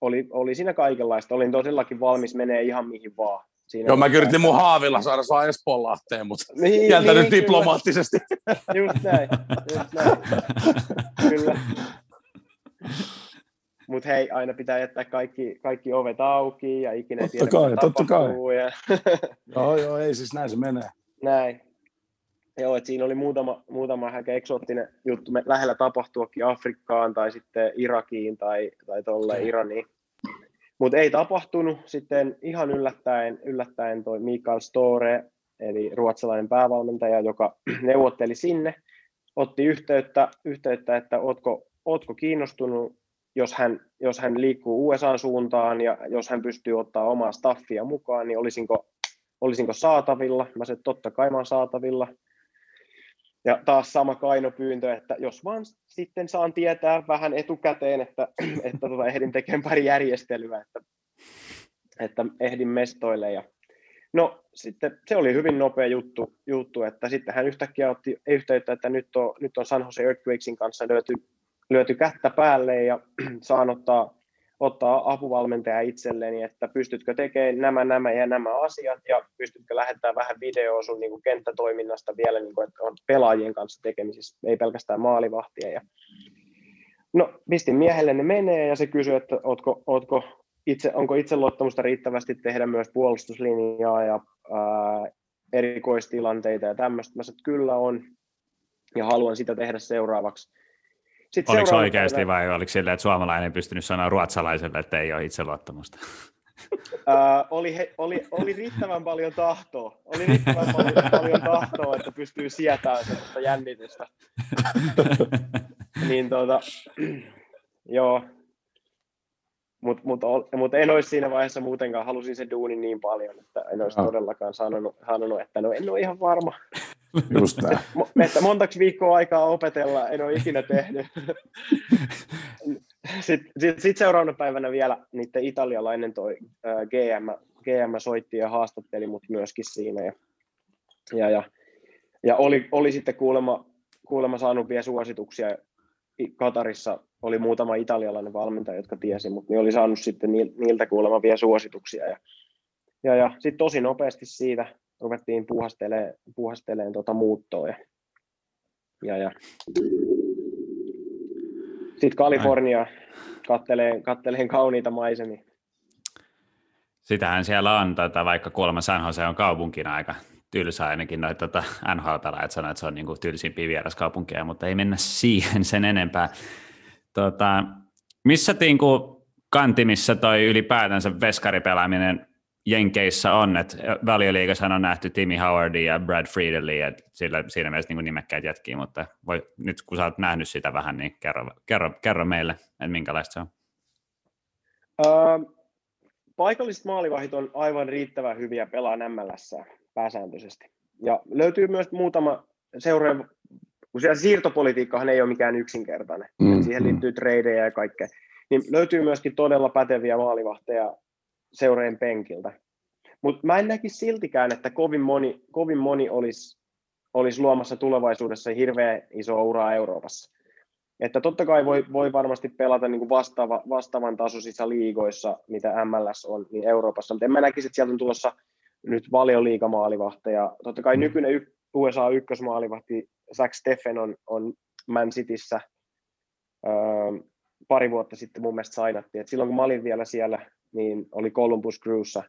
oli, oli siinä kaikenlaista. Olin todellakin valmis menee ihan mihin vaan. Siinä Joo, mä yritin mun haavilla saada saa Espoonlahteen, mutta niin, kieltänyt niin, diplomaattisesti. Kyllä. Just näin, just näin. kyllä. Mutta hei, aina pitää jättää kaikki, kaikki ovet auki ja ikinä totta tiedä, kai, totta kai. Ja... joo, joo, ei siis näin se menee. Näin. Joo, että siinä oli muutama, muutama aika eksoottinen juttu me lähellä tapahtuakin Afrikkaan tai sitten Irakiin tai, tai tuolle Iraniin. Mutta ei tapahtunut. Sitten ihan yllättäen, yllättäen toi Mikael Store, eli ruotsalainen päävalmentaja, joka neuvotteli sinne, otti yhteyttä, yhteyttä että ootko, ootko kiinnostunut, jos hän, jos hän liikkuu USA-suuntaan ja jos hän pystyy ottaa omaa staffia mukaan, niin olisinko, olisinko saatavilla? Mä sanoin, totta kai mä saatavilla. Ja taas sama kainopyyntö, että jos vaan sitten saan tietää vähän etukäteen, että, että tuota, ehdin tekemään pari järjestelyä, että, että ehdin mestoille. Ja, no sitten se oli hyvin nopea juttu, juttu, että sitten hän yhtäkkiä otti yhteyttä, että nyt on, nyt on San Jose Earthquakesin kanssa lyöty, lyöty kättä päälle ja saan ottaa ottaa apuvalmentaja itselleni, että pystytkö tekemään nämä, nämä ja nämä asiat ja pystytkö lähettämään vähän videoa sun niin kuin kenttätoiminnasta vielä, niin kuin, että on pelaajien kanssa tekemisissä, ei pelkästään maalivahtia. Ja... No, pistin miehelle ne menee ja se kysyi, että ootko, ootko itse, onko itseluottamusta riittävästi tehdä myös puolustuslinjaa ja ää, erikoistilanteita ja tämmöistä. Mä sanoin, että kyllä on ja haluan sitä tehdä seuraavaksi. Sitten oliko oikeasti vai oliko sille, että suomalainen ei pystynyt sanoa ruotsalaiselle, että ei ole itseluottamusta? Uh, oli, he, oli, oli riittävän paljon tahtoa. Oli riittävän paljon, paljon tahtoa, että pystyy sietämään sellaista jännitystä. niin tuota, joo. Mutta mut, mut en olisi siinä vaiheessa muutenkaan, halusin sen duunin niin paljon, että en olisi no. todellakaan sanonut, sanonut, että no en ole ihan varma. Just näin. Että montaksi viikkoa aikaa opetella, en ole ikinä tehnyt. Sitten sit, sit seuraavana päivänä vielä niiden italialainen toi GM, GM soitti ja haastatteli mut myöskin siinä. Ja, ja, ja, ja oli, oli sitten kuulemma, kuulemma saanut vielä suosituksia. Katarissa oli muutama italialainen valmentaja, jotka tiesi, mutta niin oli saanut sitten niiltä kuulemma vielä suosituksia. Ja, ja, ja sitten tosi nopeasti siitä ruvettiin puuhasteleen, puuhasteleen tuota muuttoa. Ja, ja, ja. Sitten Kalifornia katteleen, katteleen kauniita maisemia. Sitähän siellä on, tota, vaikka kuulemma San Jose on kaupunkina aika tylsä ainakin noita tota, NHL-pelaajat sanoo, että se on niin kuin tylsimpiä vieraskaupunkeja, mutta ei mennä siihen sen enempää. Tota, missä niinku kantimissa toi ylipäätänsä veskaripelaaminen Jenkeissä on, että valioliigassa on nähty Timmy Howardia ja Brad Friedeli, ja sillä, siinä mielessä niin nimekkäät jätkiä, mutta voi, nyt kun sä oot nähnyt sitä vähän, niin kerro, kerro, kerro meille, että minkälaista se on. Uh, paikalliset maalivahit on aivan riittävän hyviä pelaa MLS pääsääntöisesti. Ja löytyy myös muutama seuraaja, kun siellä siirtopolitiikkahan ei ole mikään yksinkertainen, mm, siihen mm. liittyy tradeja ja kaikkea, niin löytyy myöskin todella päteviä maalivahteja seureen penkiltä. Mutta mä en näkisi siltikään, että kovin moni, kovin moni olisi, olisi luomassa tulevaisuudessa hirveän iso uraa Euroopassa. Että totta kai voi, voi varmasti pelata niin kuin vastaava, vastaavan tasoisissa liigoissa, mitä MLS on, niin Euroopassa, mutta en mä näkisi, että sieltä on tulossa nyt valioliigamaalivahteja. Totta kai mm. nykyinen USA ykkösmaalivahti Zach Steffen on, on Man Cityssä öö, pari vuotta sitten mun mielestä sainattiin. Et silloin kun mä olin vielä siellä, niin oli Columbus Crewssa.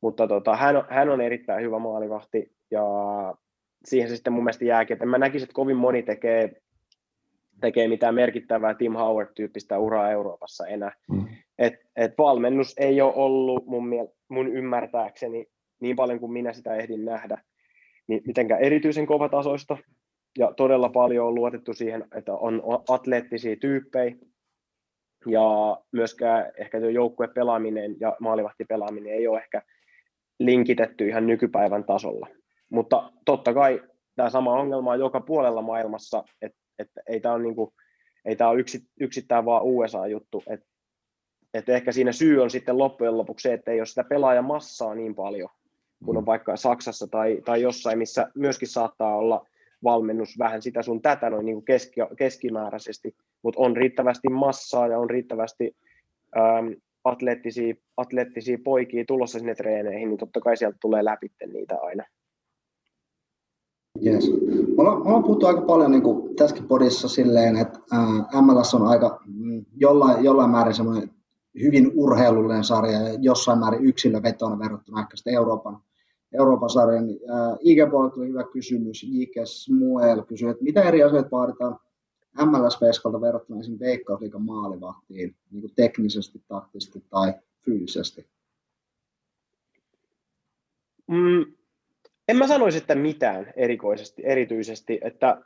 Mutta tota, hän, on, hän on erittäin hyvä maalivahti ja siihen se sitten mun mielestä jääkin. Et en mä näkisi, että kovin moni tekee, tekee mitään merkittävää Tim Howard-tyyppistä uraa Euroopassa enää. Mm. Et, et valmennus ei ole ollut mun, miel, mun ymmärtääkseni niin paljon kuin minä sitä ehdin nähdä, niin mitenkään erityisen kovatasoista. Ja todella paljon on luotettu siihen, että on atleettisia tyyppejä, ja myöskään ehkä joukkue pelaaminen ja maalivahtipelaaminen ei ole ehkä linkitetty ihan nykypäivän tasolla. Mutta totta kai tämä sama ongelma on joka puolella maailmassa, että, että ei tämä ole, niin kuin, ei tämä ole yksi, yksittäin vaan USA-juttu, että, että ehkä siinä syy on sitten loppujen lopuksi se, että ei ole sitä pelaajamassaa niin paljon, kun on mm. vaikka Saksassa tai, tai jossain, missä myöskin saattaa olla valmennus vähän sitä sun tätä noin niin kuin keski, keskimääräisesti, mutta on riittävästi massaa ja on riittävästi äm, atleettisia, atleettisia poikia tulossa sinne treeneihin, niin totta kai sieltä tulee läpi niitä aina. Yes. Me ollaan, me ollaan puhuttu aika paljon niin tässäkin podissa silleen, että ää, MLS on aika mm, jollain, jollain määrin semmoinen hyvin urheilullinen sarja ja jossain määrin yksilövetona verrattuna ehkä sitten Euroopan, Euroopan sarjan. ig tuli hyvä kysymys. J.K. Smuel kysyi, että mitä eri asioita vaaditaan MLS-veskalta verrattuna esimerkiksi Veikkausliikan maalivahtiin niin kuin teknisesti, taktisesti tai fyysisesti? Mm, en mä sanoisi, että mitään erikoisesti, erityisesti, että,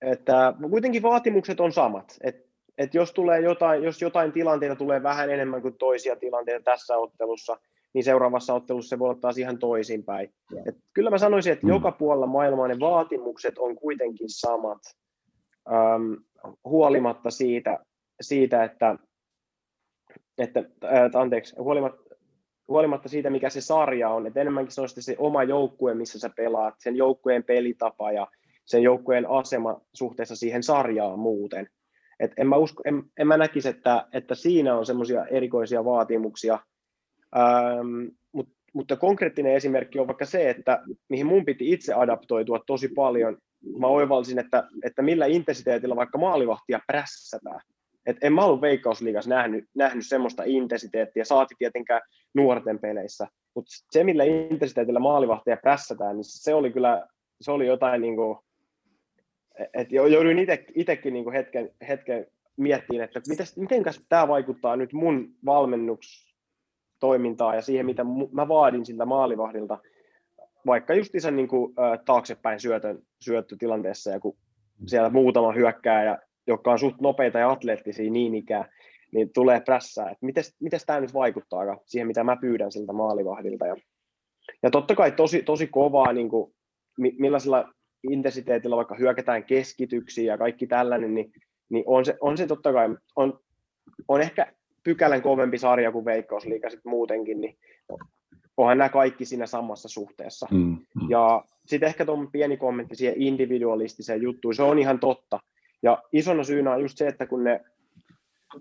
että kuitenkin vaatimukset on samat. Et, et jos, tulee jotain, jos jotain tilanteita tulee vähän enemmän kuin toisia tilanteita tässä ottelussa, niin seuraavassa ottelussa se voi ottaa ihan toisinpäin. Et kyllä mä sanoisin, että mm. joka puolella maailmaa ne vaatimukset on kuitenkin samat, äm, huolimatta siitä, siitä että, että äh, anteeksi, huolimatta, huolimatta siitä, mikä se sarja on, että enemmänkin se on se oma joukkue, missä sä pelaat, sen joukkueen pelitapa ja sen joukkueen asema suhteessa siihen sarjaan muuten. Et en, mä usko, en, en mä näkisi, että, että siinä on semmoisia erikoisia vaatimuksia, ähm, mut, mutta konkreettinen esimerkki on vaikka se, että mihin mun piti itse adaptoitua tosi paljon, mä oivalsin, että, että millä intensiteetillä vaikka maalivahtia prässätään. Et en mä ollut Veikkausliigassa nähnyt, nähnyt semmoista intensiteettiä, saati tietenkään nuorten peleissä, mutta se, millä intensiteetillä maalivahtia prässätään, niin se oli kyllä, se oli jotain niin että jouduin itsekin niin hetken, hetken miettimään, että miten tämä vaikuttaa nyt mun valmennustoimintaan ja siihen, mitä mä vaadin siltä maalivahdilta, vaikka just isän niin kuin, taaksepäin syötön, syöttötilanteessa, ja kun siellä muutama hyökkää jotka on suht nopeita ja atleettisia niin ikään, niin tulee prässää, että miten tämä nyt vaikuttaa siihen, mitä mä pyydän siltä maalivahdilta. Ja, ja totta kai tosi, tosi kovaa, niin kuin, millaisella intensiteetillä vaikka hyökätään keskityksiä ja kaikki tällainen, niin, niin on, se, on se totta kai, on, on ehkä pykälän kovempi sarja kuin Veikkausliiga sitten muutenkin, niin onhan nämä kaikki siinä samassa suhteessa. Mm, mm. Ja sitten ehkä tuon pieni kommentti siihen individualistiseen juttuun, se on ihan totta, ja isona syynä on just se, että kun ne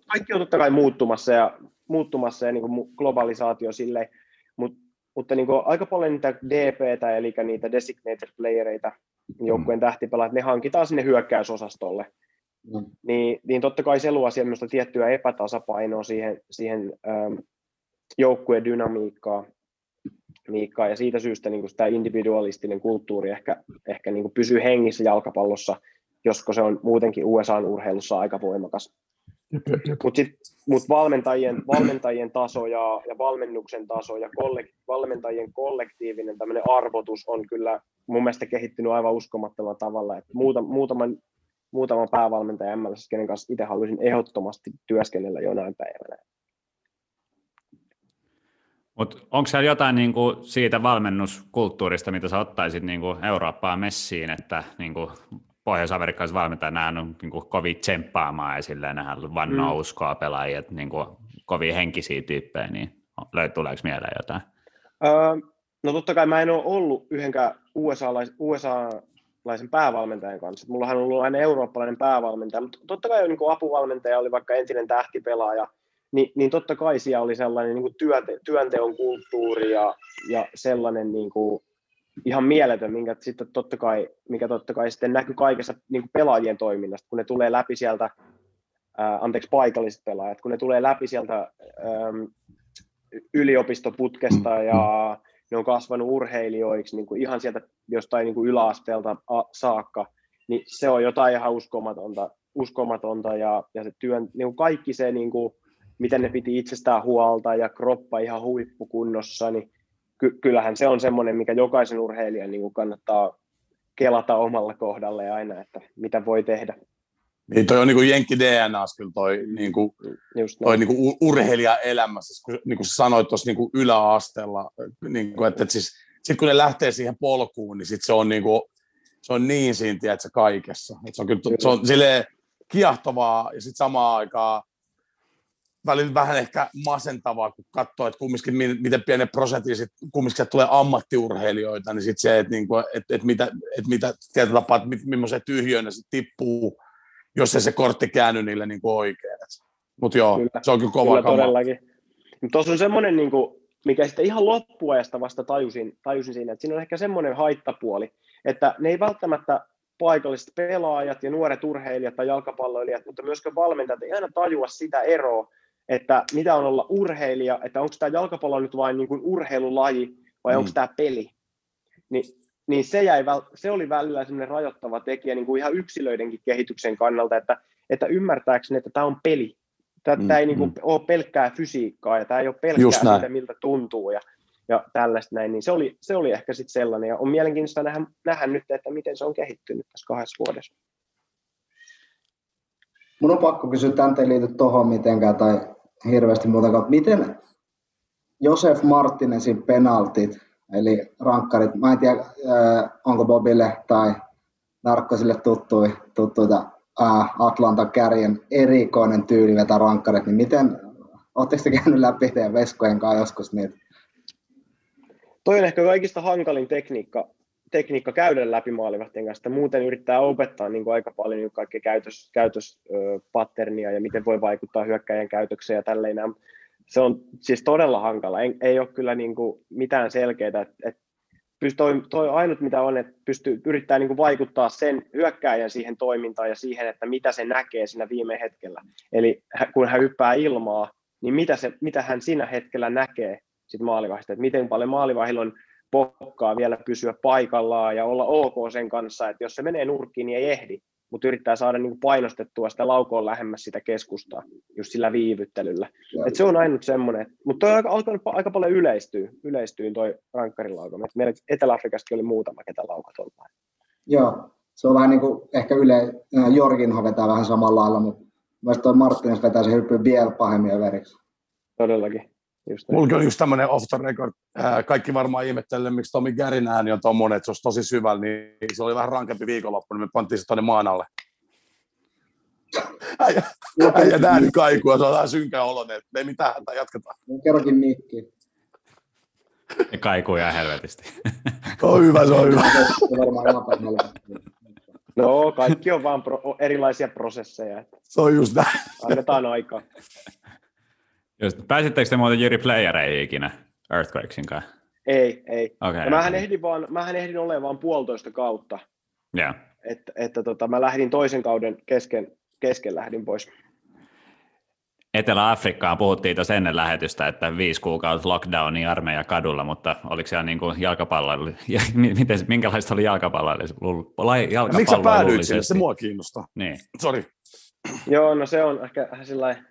kaikki on totta kai muuttumassa ja, muuttumassa ja niin kuin globalisaatio silleen, mutta, mutta niin kuin aika paljon niitä DPtä, eli niitä designated playereita, joukkueen mm. tähtipelaajat, ne hankitaan sinne hyökkäysosastolle. Mm. Niin, niin totta kai se luo tiettyä epätasapainoa siihen, siihen ähm, joukkueen dynamiikkaa, miikkaa, ja siitä syystä niin kuin tämä individualistinen kulttuuri ehkä, ehkä niin kuin pysyy hengissä jalkapallossa – josko se on muutenkin USA-urheilussa aika voimakas. Mutta mut valmentajien, valmentajien taso ja, ja valmennuksen taso ja kollek, valmentajien kollektiivinen arvotus on kyllä mun mielestä kehittynyt aivan uskomattomalla tavalla. Et muuta, muutaman, muutaman päävalmentajan MLS, kenen kanssa itse haluaisin ehdottomasti työskennellä jonain päivänä. Mutta onko siellä jotain niinku siitä valmennuskulttuurista, mitä sä ottaisit niinku Eurooppaan messiin, että niinku pohjois-amerikkalaiset valmentajat, nämä on niin kuin kovin tsemppaamaan ja silleen nehän vannoo mm. uskoa pelaajia, niin kuin kovin henkisiä tyyppejä, niin tuleeko mieleen jotain? Öö, no totta kai mä en ole ollut yhdenkään USA-lais, USA-laisen päävalmentajan kanssa. Mullahan on ollut aina eurooppalainen päävalmentaja, mutta totta kai niin kuin apuvalmentaja oli vaikka entinen tähtipelaaja, niin, niin totta kai siellä oli sellainen niin kuin työnte, työnteon kulttuuri ja, ja sellainen niin kuin, ihan mieletön, minkä sitten totta kai, mikä totta kai sitten näkyy kaikessa niin kuin pelaajien toiminnasta, kun ne tulee läpi sieltä, ää, anteeksi paikalliset pelaajat, kun ne tulee läpi sieltä ää, yliopistoputkesta ja ne on kasvanut urheilijoiksi niin kuin ihan sieltä jostain niin kuin yläasteelta saakka, niin se on jotain ihan uskomatonta, uskomatonta ja, ja se työn, niin kuin kaikki se, niin kuin, miten ne piti itsestään huolta ja kroppa ihan huippukunnossa, niin ky- kyllähän se on semmoinen, mikä jokaisen urheilijan niin kuin kannattaa kelata omalla kohdalle aina, että mitä voi tehdä. Niin toi on niin kuin Jenkki DNA kyllä toi, niin kuin, toi niin kuin urheilijaelämässä, kun niin kuin sanoit tuossa niin yläasteella, niin kuin, että, että siis, sit kun ne lähtee siihen polkuun, niin sit se on niin kuin, se on niin siinä, tiedätkö, kaikessa. Et se on kyllä, se on silleen kiehtovaa ja sitten samaan aikaan välillä vähän ehkä masentavaa, kun katsoo, että kumminkin miten pienen prosentin sit, kumminkin tulee ammattiurheilijoita, niin sitten se, että niinku, et, et mitä, et mitä tietyllä tapaa, että millaisen tyhjöön se tippuu, jos ei se kortti käänny niille niinku oikein. Mutta joo, kyllä, se on kyllä kova kyllä todellakin. Tuossa on semmoinen, niinku, mikä sitten ihan loppuajasta vasta tajusin, tajusin siinä, että siinä on ehkä semmoinen haittapuoli, että ne ei välttämättä paikalliset pelaajat ja nuoret urheilijat tai jalkapalloilijat, mutta myöskään valmentajat ei aina tajua sitä eroa, että mitä on olla urheilija, että onko tämä jalkapallo nyt vain niin kuin urheilulaji vai mm. onko tämä peli. Niin, niin se, jäi, se oli välillä sellainen rajoittava tekijä niin kuin ihan yksilöidenkin kehityksen kannalta, että, että ymmärtääkseni, että tämä on peli. Tämä, mm, tämä ei niin kuin mm. ole pelkkää fysiikkaa ja tämä ei ole pelkkää sitä, miltä tuntuu ja, ja tällaista näin. Niin se, oli, se oli ehkä sitten sellainen ja on mielenkiintoista nähdä, nähdä nyt, että miten se on kehittynyt tässä kahdessa vuodessa. Mun on pakko kysyä, tämän ei liity tuohon mitenkään tai hirveästi muuta. Miten Josef Martinesin penaltit, eli rankkarit, mä en tiedä, onko Bobille tai Narkkosille tuttui, tuttuita Atlantan kärjen erikoinen tyyli vetää rankkarit, niin miten, oletteko käynyt läpi teidän veskojen kanssa joskus niitä? Toi on ehkä kaikista hankalin tekniikka, tekniikka käydä läpi maalivahtien kanssa. Muuten yrittää opettaa niin kuin aika paljon niin kaikkea käytös, käytöspatternia ja miten voi vaikuttaa hyökkäjän käytökseen ja tälleen. Se on siis todella hankala. Ei, ei ole kyllä niin kuin mitään selkeää. Et, et toi, toi ainut mitä on, että pystyy, yrittää niin kuin vaikuttaa sen hyökkääjän siihen toimintaan ja siihen, että mitä se näkee siinä viime hetkellä. Eli kun hän hyppää ilmaa, niin mitä, se, mitä hän siinä hetkellä näkee sit maalivahista, että miten paljon maalivahilla on pokkaa vielä pysyä paikallaan ja olla ok sen kanssa, että jos se menee nurkkiin, niin ei ehdi, mutta yrittää saada niin kuin painostettua sitä laukoon lähemmäs sitä keskustaa just sillä viivyttelyllä. Et se on ainut semmoinen, mutta toi on alkanut aika paljon yleistyä, yleistyy toi rankkarilauko. Meillä Etelä-Afrikastakin oli muutama, ketä laukat on. Joo, se on vähän niin kuin ehkä yle, Jorginho vetää vähän samalla lailla, mutta myös toi Martins vetää se hyppy vielä pahemmin överiksi. Todellakin. Just Mulla on just tämmöinen off the record. Kaikki varmaan ihmettelee, miksi Tomi Gärin ääni on tommonen, että se olisi tosi syvällä, niin se oli vähän rankempi viikonloppu, niin me pantiin se tuonne maan alle. Äijä, äijä ääni kaikua, se on vähän synkä oloinen, että ei mitään hätää, jatketaan. Kerrokin mikki. Ne kaikuu ihan helvetisti. on hyvä, se on hyvä. No, kaikki on vaan pro, erilaisia prosesseja. Se on just näin. Annetaan aikaa. Just, pääsittekö te muuten Jyri playereihin ikinä Earthquakesin kanssa? Ei, ei. Okay, mähän, ehdin vaan, mähän ehdin olemaan vaan puolitoista kautta. Yeah. Että, että tota, mä lähdin toisen kauden kesken, kesken lähdin pois. Etelä-Afrikkaan puhuttiin tuossa ennen lähetystä, että viisi kuukautta lockdowni armeija kadulla, mutta oliko siellä niin kuin jalkapalloilla, miten, minkälaista oli jalkapalloilla? jalkapalloilla Miksi sä päädyit sinne? Se mua kiinnostaa. Niin. Sori. Joo, no se on ehkä sellainen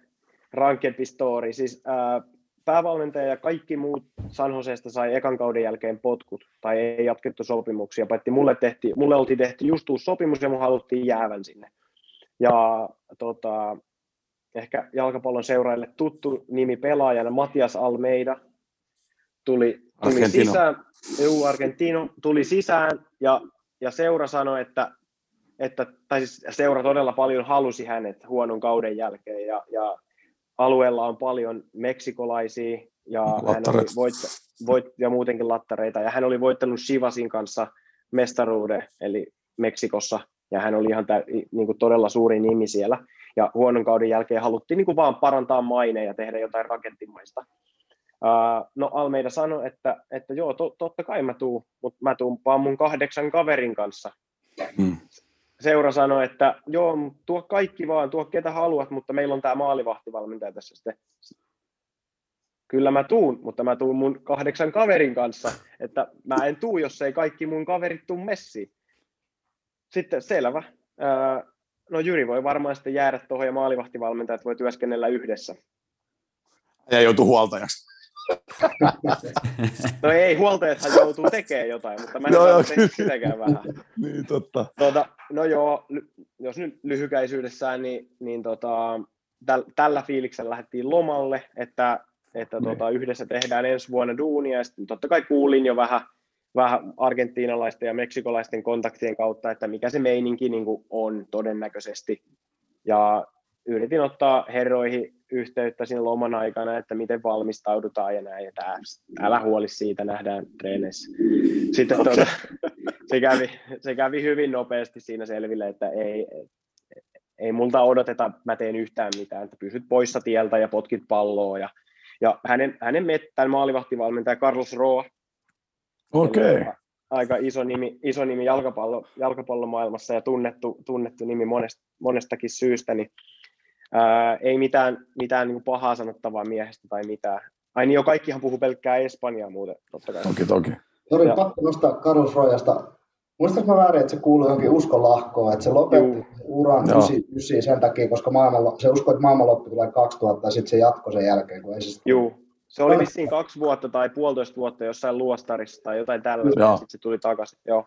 rankempi story. Siis ää, päävalmentaja ja kaikki muut San Joseesta sai ekan kauden jälkeen potkut, tai ei jatkettu sopimuksia, paitsi mulle, tehti, mulle oltiin tehty just uusi sopimus ja mun haluttiin jäävän sinne. Ja tota, ehkä jalkapallon seuraajille tuttu nimi pelaajana Matias Almeida tuli, tuli sisään, juu, Argentino tuli sisään ja, ja seura sanoi, että, että tai siis seura todella paljon halusi hänet huonon kauden jälkeen ja, ja alueella on paljon meksikolaisia ja, hän oli voit, voit, ja muutenkin lattareita. Ja hän oli voittanut Shivasin kanssa mestaruuden, eli Meksikossa, ja hän oli ihan tä, niin kuin todella suuri nimi siellä. Ja huonon kauden jälkeen haluttiin niin kuin vaan parantaa maineen ja tehdä jotain rakettimaista. Uh, no Almeida sanoi, että, että joo, to, totta kai mä tuun, mutta mä tuun vaan mun kahdeksan kaverin kanssa. Hmm seura sanoi, että joo, tuo kaikki vaan, tuo ketä haluat, mutta meillä on tämä maalivahtivalmentaja tässä sitten. Kyllä mä tuun, mutta mä tuun mun kahdeksan kaverin kanssa, että mä en tuu, jos ei kaikki mun kaverit tuu messiin. Sitten selvä. No Jyri voi varmaan sitten jäädä tuohon ja maalivahtivalmentajat voi työskennellä yhdessä. Ja joutuu huoltajaksi. No ei, huoltajathan joutuu tekemään jotain, mutta mä en no, tehdä sitäkään vähän. niin, totta. Tuota, no joo, jos nyt lyhykäisyydessään, niin, niin tota, täl, tällä fiiliksellä lähdettiin lomalle, että, että niin. tota, yhdessä tehdään ensi vuonna duunia, ja sitten totta kai kuulin jo vähän, vähän argentiinalaisten ja meksikolaisten kontaktien kautta, että mikä se meininki niin on todennäköisesti. Ja yritin ottaa herroihin yhteyttä siinä loman aikana, että miten valmistaudutaan ja näin, että älä huoli siitä, nähdään treeneissä. Sitten okay. tuota, se, kävi, se kävi hyvin nopeasti siinä selville, että ei, ei multa odoteta, mä teen yhtään mitään, että pysyt poissa tieltä ja potkit palloa. Ja, ja hänen, hänen mettän maalivahtivalmentaja Carlos Roa, okay. aika iso nimi, iso nimi jalkapallo, jalkapallomaailmassa ja tunnettu, tunnettu nimi monest, monestakin syystä, niin ää, ei mitään, mitään niin pahaa sanottavaa miehestä tai mitään. Ai niin jo, kaikkihan puhuu pelkkää Espanjaa muuten, totta kai. Toki, toki. Sori, pakko nostaa Carlos Royasta Muistatko mä väärin, että se kuului johonkin uskonlahkoon, että se lopetti Juu. uran 99 sen takia, koska maailman, se uskoi, että maailmanloppu tulee 2000 ja sitten se jatkoi sen jälkeen, kun ei se Joo, se oli vissiin kaksi vuotta tai puolitoista vuotta jossain luostarissa tai jotain tällaista, ja sitten se tuli takaisin. Joo.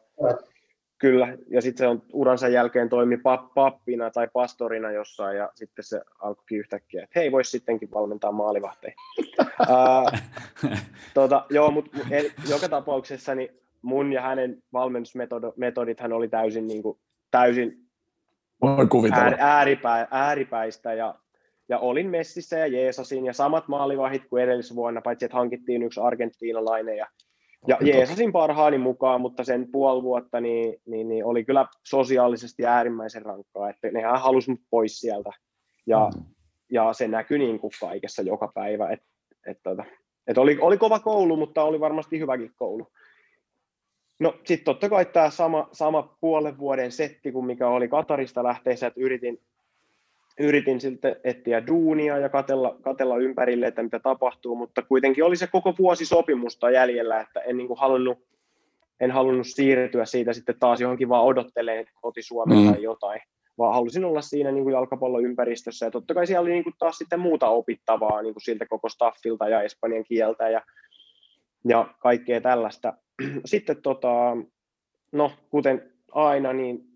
Kyllä, ja sitten se on uransa jälkeen toimi pappina tai pastorina jossain, ja sitten se alkoi yhtäkkiä, että hei, voisi sittenkin valmentaa maalivahteja. uh, tota, joo, mutta joka tapauksessa niin mun ja hänen valmennusmetodit hän oli täysin, niin kuin, täysin äär, ääripä, ääripäistä ja, ja olin messissä ja Jeesasin ja samat maalivahit kuin edellisvuonna, paitsi että hankittiin yksi argentiinalainen ja, ja Jeesasin parhaani mukaan, mutta sen puoli vuotta niin, niin, niin oli kyllä sosiaalisesti äärimmäisen rankkaa, että nehän halusi mut pois sieltä ja, mm. ja se näkyi niin kuin kaikessa joka päivä, että et, et, et oli, oli kova koulu, mutta oli varmasti hyväkin koulu. No sitten totta kai tämä sama, sama puolen vuoden setti kuin mikä oli Katarista lähteessä, että yritin, yritin sitten etsiä duunia ja katella, katella ympärille, että mitä tapahtuu, mutta kuitenkin oli se koko vuosi sopimusta jäljellä, että en niin kuin halunnut, en halunnut siirtyä siitä sitten taas johonkin vaan odottelee koti Suomeen mm. tai jotain, vaan halusin olla siinä niin kuin jalkapalloympäristössä ja totta kai siellä oli niin kuin taas sitten muuta opittavaa niin kuin siltä koko staffilta ja espanjan kieltä ja, ja kaikkea tällaista, sitten tota, no, kuten aina, niin,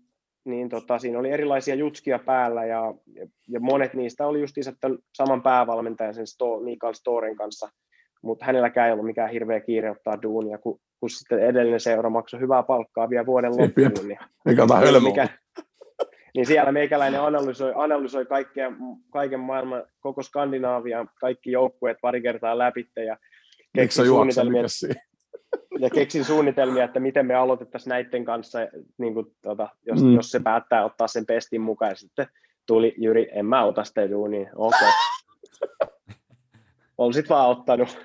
niin tota, siinä oli erilaisia jutskia päällä ja, ja, ja monet niistä oli just tämän saman päävalmentajan, sen Sto, Mikael Storen kanssa, mutta hänelläkään ei ollut mikään hirveä kiire ottaa duunia, kun, kun sitten edellinen seura maksoi hyvää palkkaa vielä vuoden loppuun. Niin, mikä, mikä, niin siellä meikäläinen analysoi, analysoi kaikkea, kaiken maailman, koko Skandinaavia, kaikki joukkueet pari kertaa läpi ja keksi suunnitelmia, ja keksin suunnitelmia, että miten me aloitettaisiin näiden kanssa, niin kuin, tota, jos, mm. jos se päättää ottaa sen pestin mukaan. Ja sitten tuli Jyri, en mä ota sitä duunia. Okei. Okay. Olisit vaan ottanut.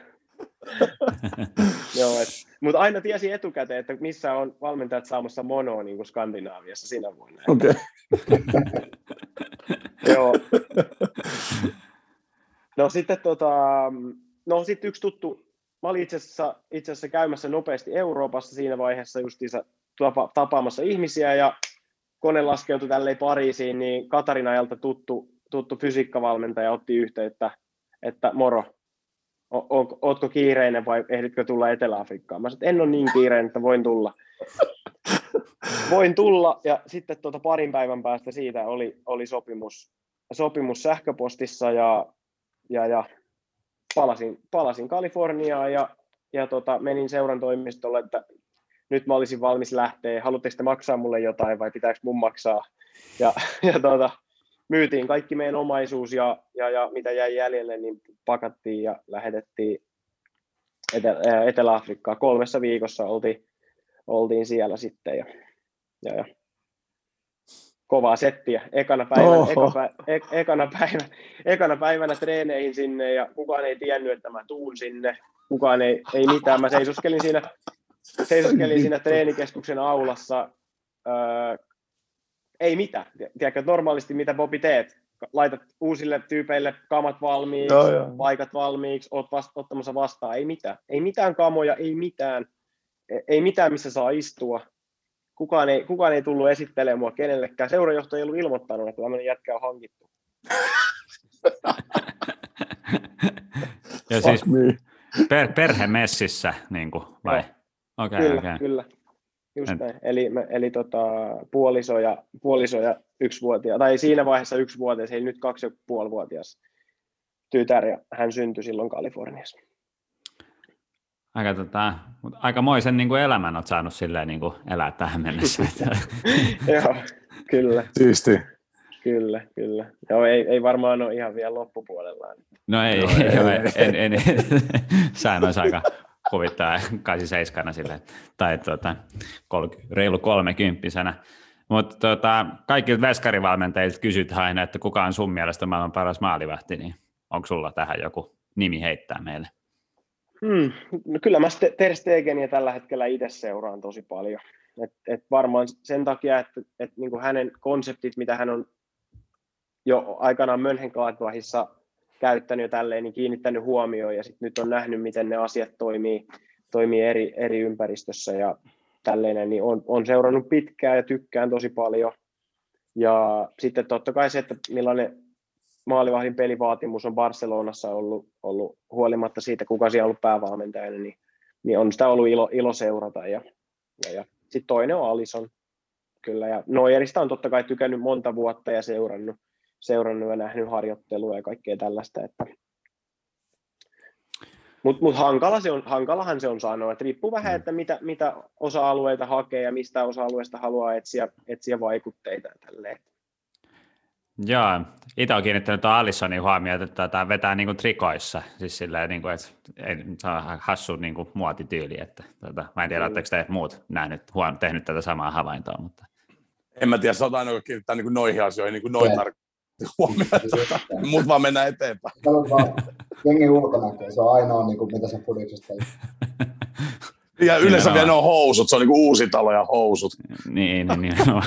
Joo, et, mutta aina tiesi etukäteen, että missä on valmentajat saamassa monoa niin kuin Skandinaaviassa sinä vuonna. Okei. Okay. Joo. No sitten tota, no sitten yksi tuttu mä olin itse asiassa, itse asiassa käymässä nopeasti Euroopassa siinä vaiheessa justiinsa tapa, tapaamassa ihmisiä ja kone laskeutui tälleen Pariisiin, niin Katarinajalta tuttu, tuttu fysiikkavalmentaja otti yhteyttä, että moro, o, o, ootko kiireinen vai ehditkö tulla Etelä-Afrikkaan? Mä sanoin, en ole niin kiireinen, että voin tulla. voin tulla ja sitten tuota parin päivän päästä siitä oli, oli sopimus, sopimus sähköpostissa ja, ja, ja palasin, palasin Kaliforniaan ja, ja tota, menin seuran toimistolle, että nyt mä olisin valmis lähteä, haluatteko te maksaa mulle jotain vai pitääkö mun maksaa? Ja, ja tota, myytiin kaikki meidän omaisuus ja, ja, ja mitä jäi jäljelle, niin pakattiin ja lähetettiin Etelä- Etelä-Afrikkaan. Kolmessa viikossa oltiin, oltiin siellä sitten ja, ja, ja kovaa settiä ekana päivänä, eka, pä, ek, ekana, päivänä, ekana päivänä treeneihin sinne ja kukaan ei tiennyt, että mä tuun sinne. Kukaan ei, ei mitään. Mä seisoskelin siinä, seisoskelin siinä treenikeskuksen aulassa. Öö, ei mitään. Tiedätkö, normaalisti mitä Bobi teet? Laitat uusille tyypeille kamat valmiiksi, joo, joo. paikat valmiiksi, oot vast, ottamassa vastaan. Ei mitään. Ei mitään kamoja, ei mitään. Ei mitään, missä saa istua kukaan ei, kukaan ei tullut esittelemään mua kenellekään. Seurajohto ei ollut ilmoittanut, että tämmöinen jätkä on hankittu. ja siis per, perhemessissä, niin kuin, vai? Okay, kyllä, okay. kyllä. Just Et... näin. Eli, eli tota, puoliso, ja, puoliso ja yksivuotias, tai siinä vaiheessa yksivuotias, eli nyt kaksi ja puolivuotias tytär, ja hän syntyi silloin Kaliforniassa. Aika, tota, mutta aikamoisen niin kuin elämän olet saanut silleen niin kuin elää tähän mennessä. Joo, kyllä. Siisti. Kyllä, kyllä. Joo, ei, ei varmaan ole ihan vielä loppupuolella. No ei, Joo, ei, ei, ei, ei. en, en, en, sehän olisi aika huvittaa 87 sille, tai tuota, kol, reilu kolmekymppisenä. Mutta tuota, kaikilta veskarivalmentajilta kysytään aina, että kuka on sun mielestä maailman paras maalivahti, niin onko sulla tähän joku nimi heittää meille? Hmm. No kyllä mä Ter Stegenia tällä hetkellä itse seuraan tosi paljon. Et, et varmaan sen takia, että et niinku hänen konseptit, mitä hän on jo aikanaan Mönchengladbachissa käyttänyt ja tälleen, niin kiinnittänyt huomioon ja sit nyt on nähnyt, miten ne asiat toimii, toimii eri, eri ympäristössä ja tälleen, niin on, on seurannut pitkään ja tykkään tosi paljon. Ja sitten totta kai se, että millainen maalivahdin pelivaatimus on Barcelonassa ollut, ollut huolimatta siitä, kuka siellä on ollut päävalmentajana, niin, niin on sitä ollut ilo, ilo seurata. Ja, ja, ja. Sitten toinen on Alison, kyllä. Ja Neuerista on totta kai tykännyt monta vuotta ja seurannut, seurannut ja nähnyt harjoittelua ja kaikkea tällaista. Että... Mutta mut hankala se on, hankalahan se on sanoa, että riippuu vähän, että mitä, mitä osa-alueita hakee ja mistä osa-alueesta haluaa etsiä, etsiä vaikutteita tälleen. Joo, itse olen kiinnittänyt tuon Alissonin huomioon, että tämä vetää niin kuin trikoissa, siis silleen, niin kuin, että ei, se on hassu niin kuin muotityyli, että tota, mä en tiedä, oletteko te muut nähnyt, huom- tehnyt tätä samaa havaintoa, mutta En mä tiedä, sä oot aina joka kiinnittää niin kuin noihin asioihin niin kuin noin tarkasti huomioon, että mut vaan mennään eteenpäin. Vaan jengi ulkonäköä, se on ainoa, niin kuin, mitä se fudiksesta tekee. Ja yleensä Nimenomaan. vielä ne on housut, se on niin kuin uusi talo ja housut. niin, niin nimenomaan.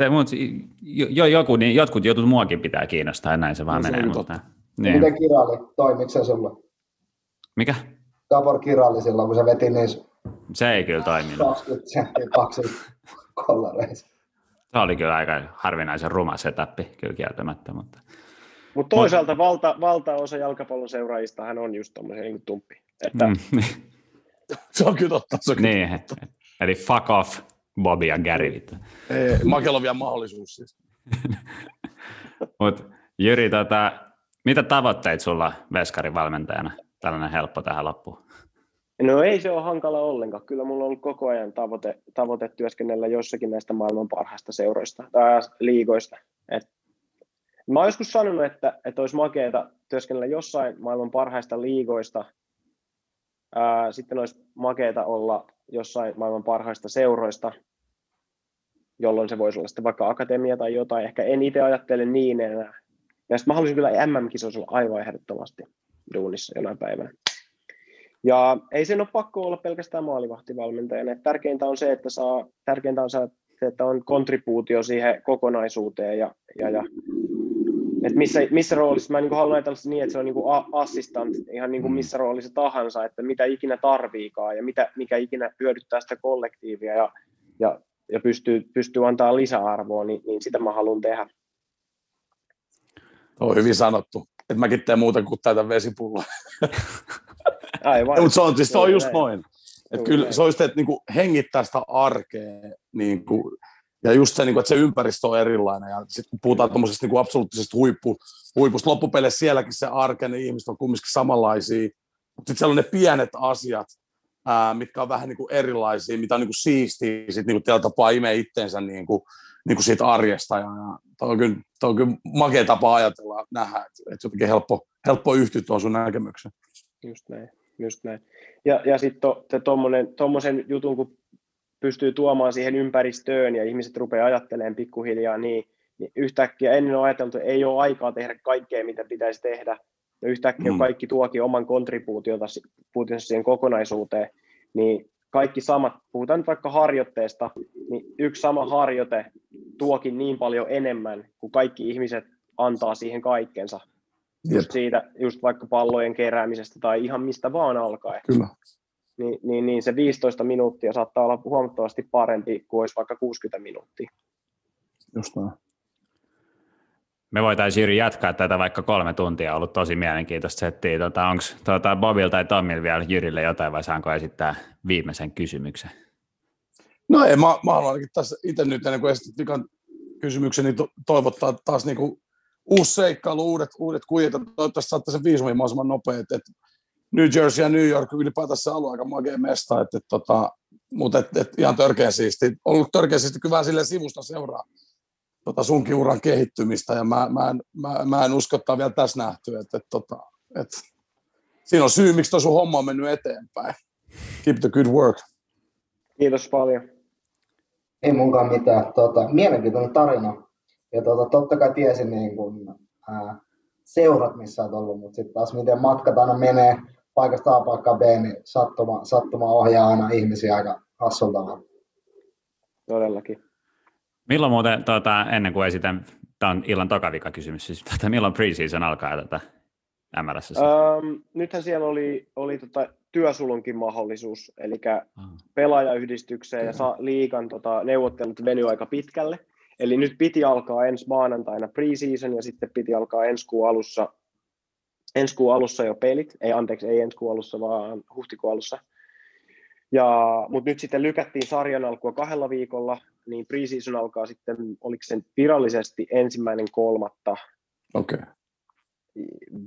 Se, mutta jo, jo, joku, niin jotkut jutut muakin pitää kiinnostaa, näin se vaan No se menee. on Mutta, Niin. Miten kiralli, toimiko se sulle? Mikä? Tabor kiralli silloin, kun se veti niissä Se ei kyllä toiminut. 20 senttiä paksissa kollareissa. Se oli kyllä aika harvinaisen ruma setappi, kyllä kieltämättä, mutta Mutta toisaalta valta, valtaosa jalkapallon seuraajista hän on just tommosia niin tumppi. Että mm. Se on kyllä totta. Se on kyllä. niin, et- eli fuck off Bobby ja Gary. Ei, Makella on vielä mahdollisuus siis. Mut Jyri, tota, mitä tavoitteita sulla veskarin valmentajana? Tällainen helppo tähän loppuun. No ei se ole hankala ollenkaan. Kyllä mulla on ollut koko ajan tavoite, tavoite työskennellä jossakin näistä maailman parhaista seuroista tai liigoista. Et mä oon joskus sanonut, että, että olisi makeata työskennellä jossain maailman parhaista liigoista. Ää, sitten olisi makeata olla jossain maailman parhaista seuroista, jolloin se voisi olla sitten vaikka akatemia tai jotain. Ehkä en itse ajattele niin enää. Ja sitten mä haluaisin kyllä MM-kisoissa olla aivan ehdottomasti duunissa jonain päivänä. Ja ei sen ole pakko olla pelkästään maalivahtivalmentajana. Et tärkeintä on se, että saa, tärkeintä on se, että on kontribuutio siihen kokonaisuuteen ja, ja, ja et missä, missä roolissa, mä niin haluan ajatella niin, että se on niin assistant, ihan niin kuin missä roolissa tahansa, että mitä ikinä tarviikaan ja mitä, mikä ikinä hyödyttää sitä kollektiivia ja, ja, ja pystyy, pystyy antaa lisäarvoa, niin, niin sitä mä haluan tehdä. On hyvin sanottu. Että mäkin teen muuta kuin täytän vesipulloa. Aivan. Mutta se on, siis se on just näin. noin. Että Juuri kyllä näin. se on just, että niinku hengittää sitä arkea niinku, ja just se, niinku, että se ympäristö on erilainen. Ja sitten kun puhutaan tuommoisesta niinku absoluuttisesta huippu, huipusta, loppupeleissä sielläkin se arke, ne ihmiset on kumminkin samanlaisia. Mutta sitten siellä on ne pienet asiat, ää, mitkä on vähän niinku erilaisia, mitä on niinku siistiä sit niinku tällä tapaa imee itteensä niinku, niinku siitä arjesta. Ja, ja toi on kyllä, toi on kyllä makea tapa ajatella ja nähdä, että et jotenkin helppo, helppo yhtyä tuohon sun näkemykseen. Just näin, just näin. Ja, ja sitten to, se tuommoisen jutun, kun pystyy tuomaan siihen ympäristöön ja ihmiset rupeaa ajattelemaan pikkuhiljaa, niin, niin yhtäkkiä ennen on ajateltu, että ei ole aikaa tehdä kaikkea, mitä pitäisi tehdä. Ja yhtäkkiä Mm. kaikki tuokin oman kontribuutiota siihen kokonaisuuteen, niin kaikki samat, puhutaan nyt vaikka harjoitteesta, niin yksi sama harjoite tuokin niin paljon enemmän, kun kaikki ihmiset antaa siihen kaikkensa Jep, just siitä, just vaikka pallojen keräämisestä tai ihan mistä vaan alkaen, kyllä. Niin, niin, niin se 15 minuuttia saattaa olla huomattavasti parempi kuin olisi vaikka 60 minuuttia. Just näin. Me voitaisiin Jyri jatkaa tätä vaikka kolme tuntia, on ollut tosi mielenkiintoista settiä. Tota, Onko tota, Bobil tai Tommil vielä Jyrille jotain vai saanko esittää viimeisen kysymyksen? No ei, mä, mä haluan ainakin tässä itse nyt ennen kuin esität vikan kysymyksen, niin to, toivottaa taas niin kuin uusi seikkailu, uudet, uudet kujat, ja toivottavasti saatte sen viisumin mahdollisimman nopea, että, että New Jersey ja New York ylipäätänsä ollut aika makea mesta, että, että, tota, mutta et, et ihan törkeä siisti. Ollut törkeä siisti kyllä sille sivusta seuraa tota sunkin uran kehittymistä ja mä, mä, en, mä, mä en usko, että on vielä tässä nähty, että, että, että, että siinä on syy, miksi tuo sun homma on mennyt eteenpäin. Keep the good work. Kiitos paljon. Ei munkaan mitään. Tota, mielenkiintoinen tarina. Ja tota, totta kai tiesin niin kun, ää, seurat, missä olet ollut, mutta sitten taas miten matkat aina menee paikasta A paikkaan B, niin sattuma, sattuma ohjaa aina ihmisiä aika hassulta. Todellakin. Milloin muuten, tuota, ennen kuin esitän, tämä on illan tokavika kysymys, siis tuota, milloin preseason alkaa tätä MRS? Um, nythän siellä oli, oli tota työsulunkin mahdollisuus, eli ah. pelaajayhdistykseen ja sa- liigan tota, neuvottelut venyi aika pitkälle. Eli nyt piti alkaa ensi maanantaina preseason ja sitten piti alkaa ensi kuun alussa, ensi kuun alussa jo pelit. Ei anteeksi, ei ensi kuun alussa, vaan huhtikuun alussa. Ja, mutta nyt sitten lykättiin sarjan alkua kahdella viikolla, niin preseason alkaa sitten, oliko se virallisesti ensimmäinen kolmatta. Okay.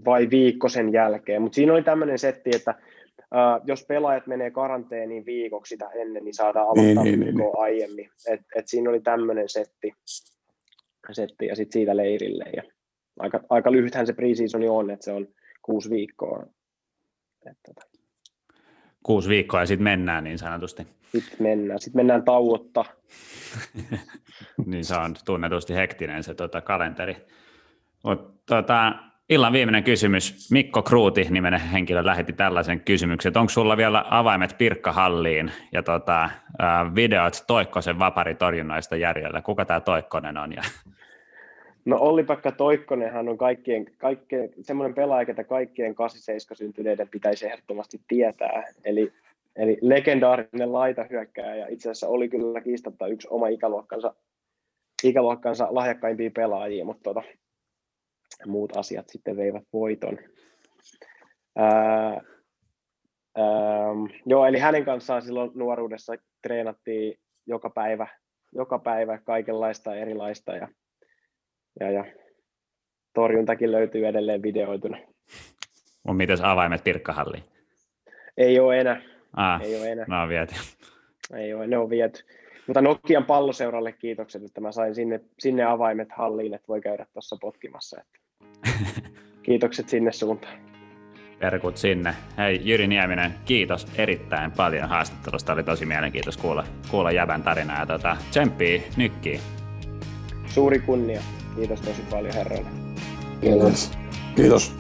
Vai viikko sen jälkeen. Mutta siinä oli tämmöinen setti, että Uh, jos pelaajat menee karanteeniin viikoksi sitä ennen, niin saadaan aloittaa niin, niin, niin. aiemmin. Et, et siinä oli tämmöinen setti, setti ja sitten siitä leirille. Ja aika, aika lyhythän se preseasoni on, että se on kuusi viikkoa. Et, tota. Kuusi viikkoa ja sitten mennään niin sanotusti. Sitten mennään, sitten mennään tauotta. niin se on tunnetusti hektinen se tota, kalenteri. Mut, tota, Illan viimeinen kysymys. Mikko Kruuti nimenen henkilö lähetti tällaisen kysymyksen, että onko sulla vielä avaimet Pirkkahalliin ja tota, videot Toikkosen vaparitorjunnoista järjellä? Kuka tämä Toikkonen on? Ja... No Olli-Pekka Toikkonenhan on kaikkien, kaikkien, semmoinen pelaaja, että kaikkien 87 syntyneiden pitäisi ehdottomasti tietää. Eli, eli legendaarinen laitahyökkääjä ja itse asiassa oli kyllä kiistatta yksi oma ikäluokkansa, ikäluokkansa lahjakkaimpia pelaajia, mutta tota, muut asiat sitten veivät voiton. Ää, ää, joo, eli hänen kanssaan silloin nuoruudessa treenattiin joka päivä, joka päivä kaikenlaista erilaista ja, ja, ja torjuntakin löytyy edelleen videoituna. On mitäs avaimet Pirkkahalliin? Ei ole enää. Ah, Ei ole enää. Ne on viety. Ei ole, ne on viety. Mutta Nokian palloseuralle kiitokset, että mä sain sinne, sinne avaimet halliin, että voi käydä tuossa potkimassa. Että Kiitokset sinne suuntaan. Terkut sinne. Hei Jyri Nieminen, kiitos erittäin paljon haastattelusta. Oli tosi mielenkiintoista kuulla, kuulla jäbän tarinaa ja tota, tsemppii nykkiin. Suuri kunnia. Kiitos tosi paljon herroille. Kiitos. Kiitos.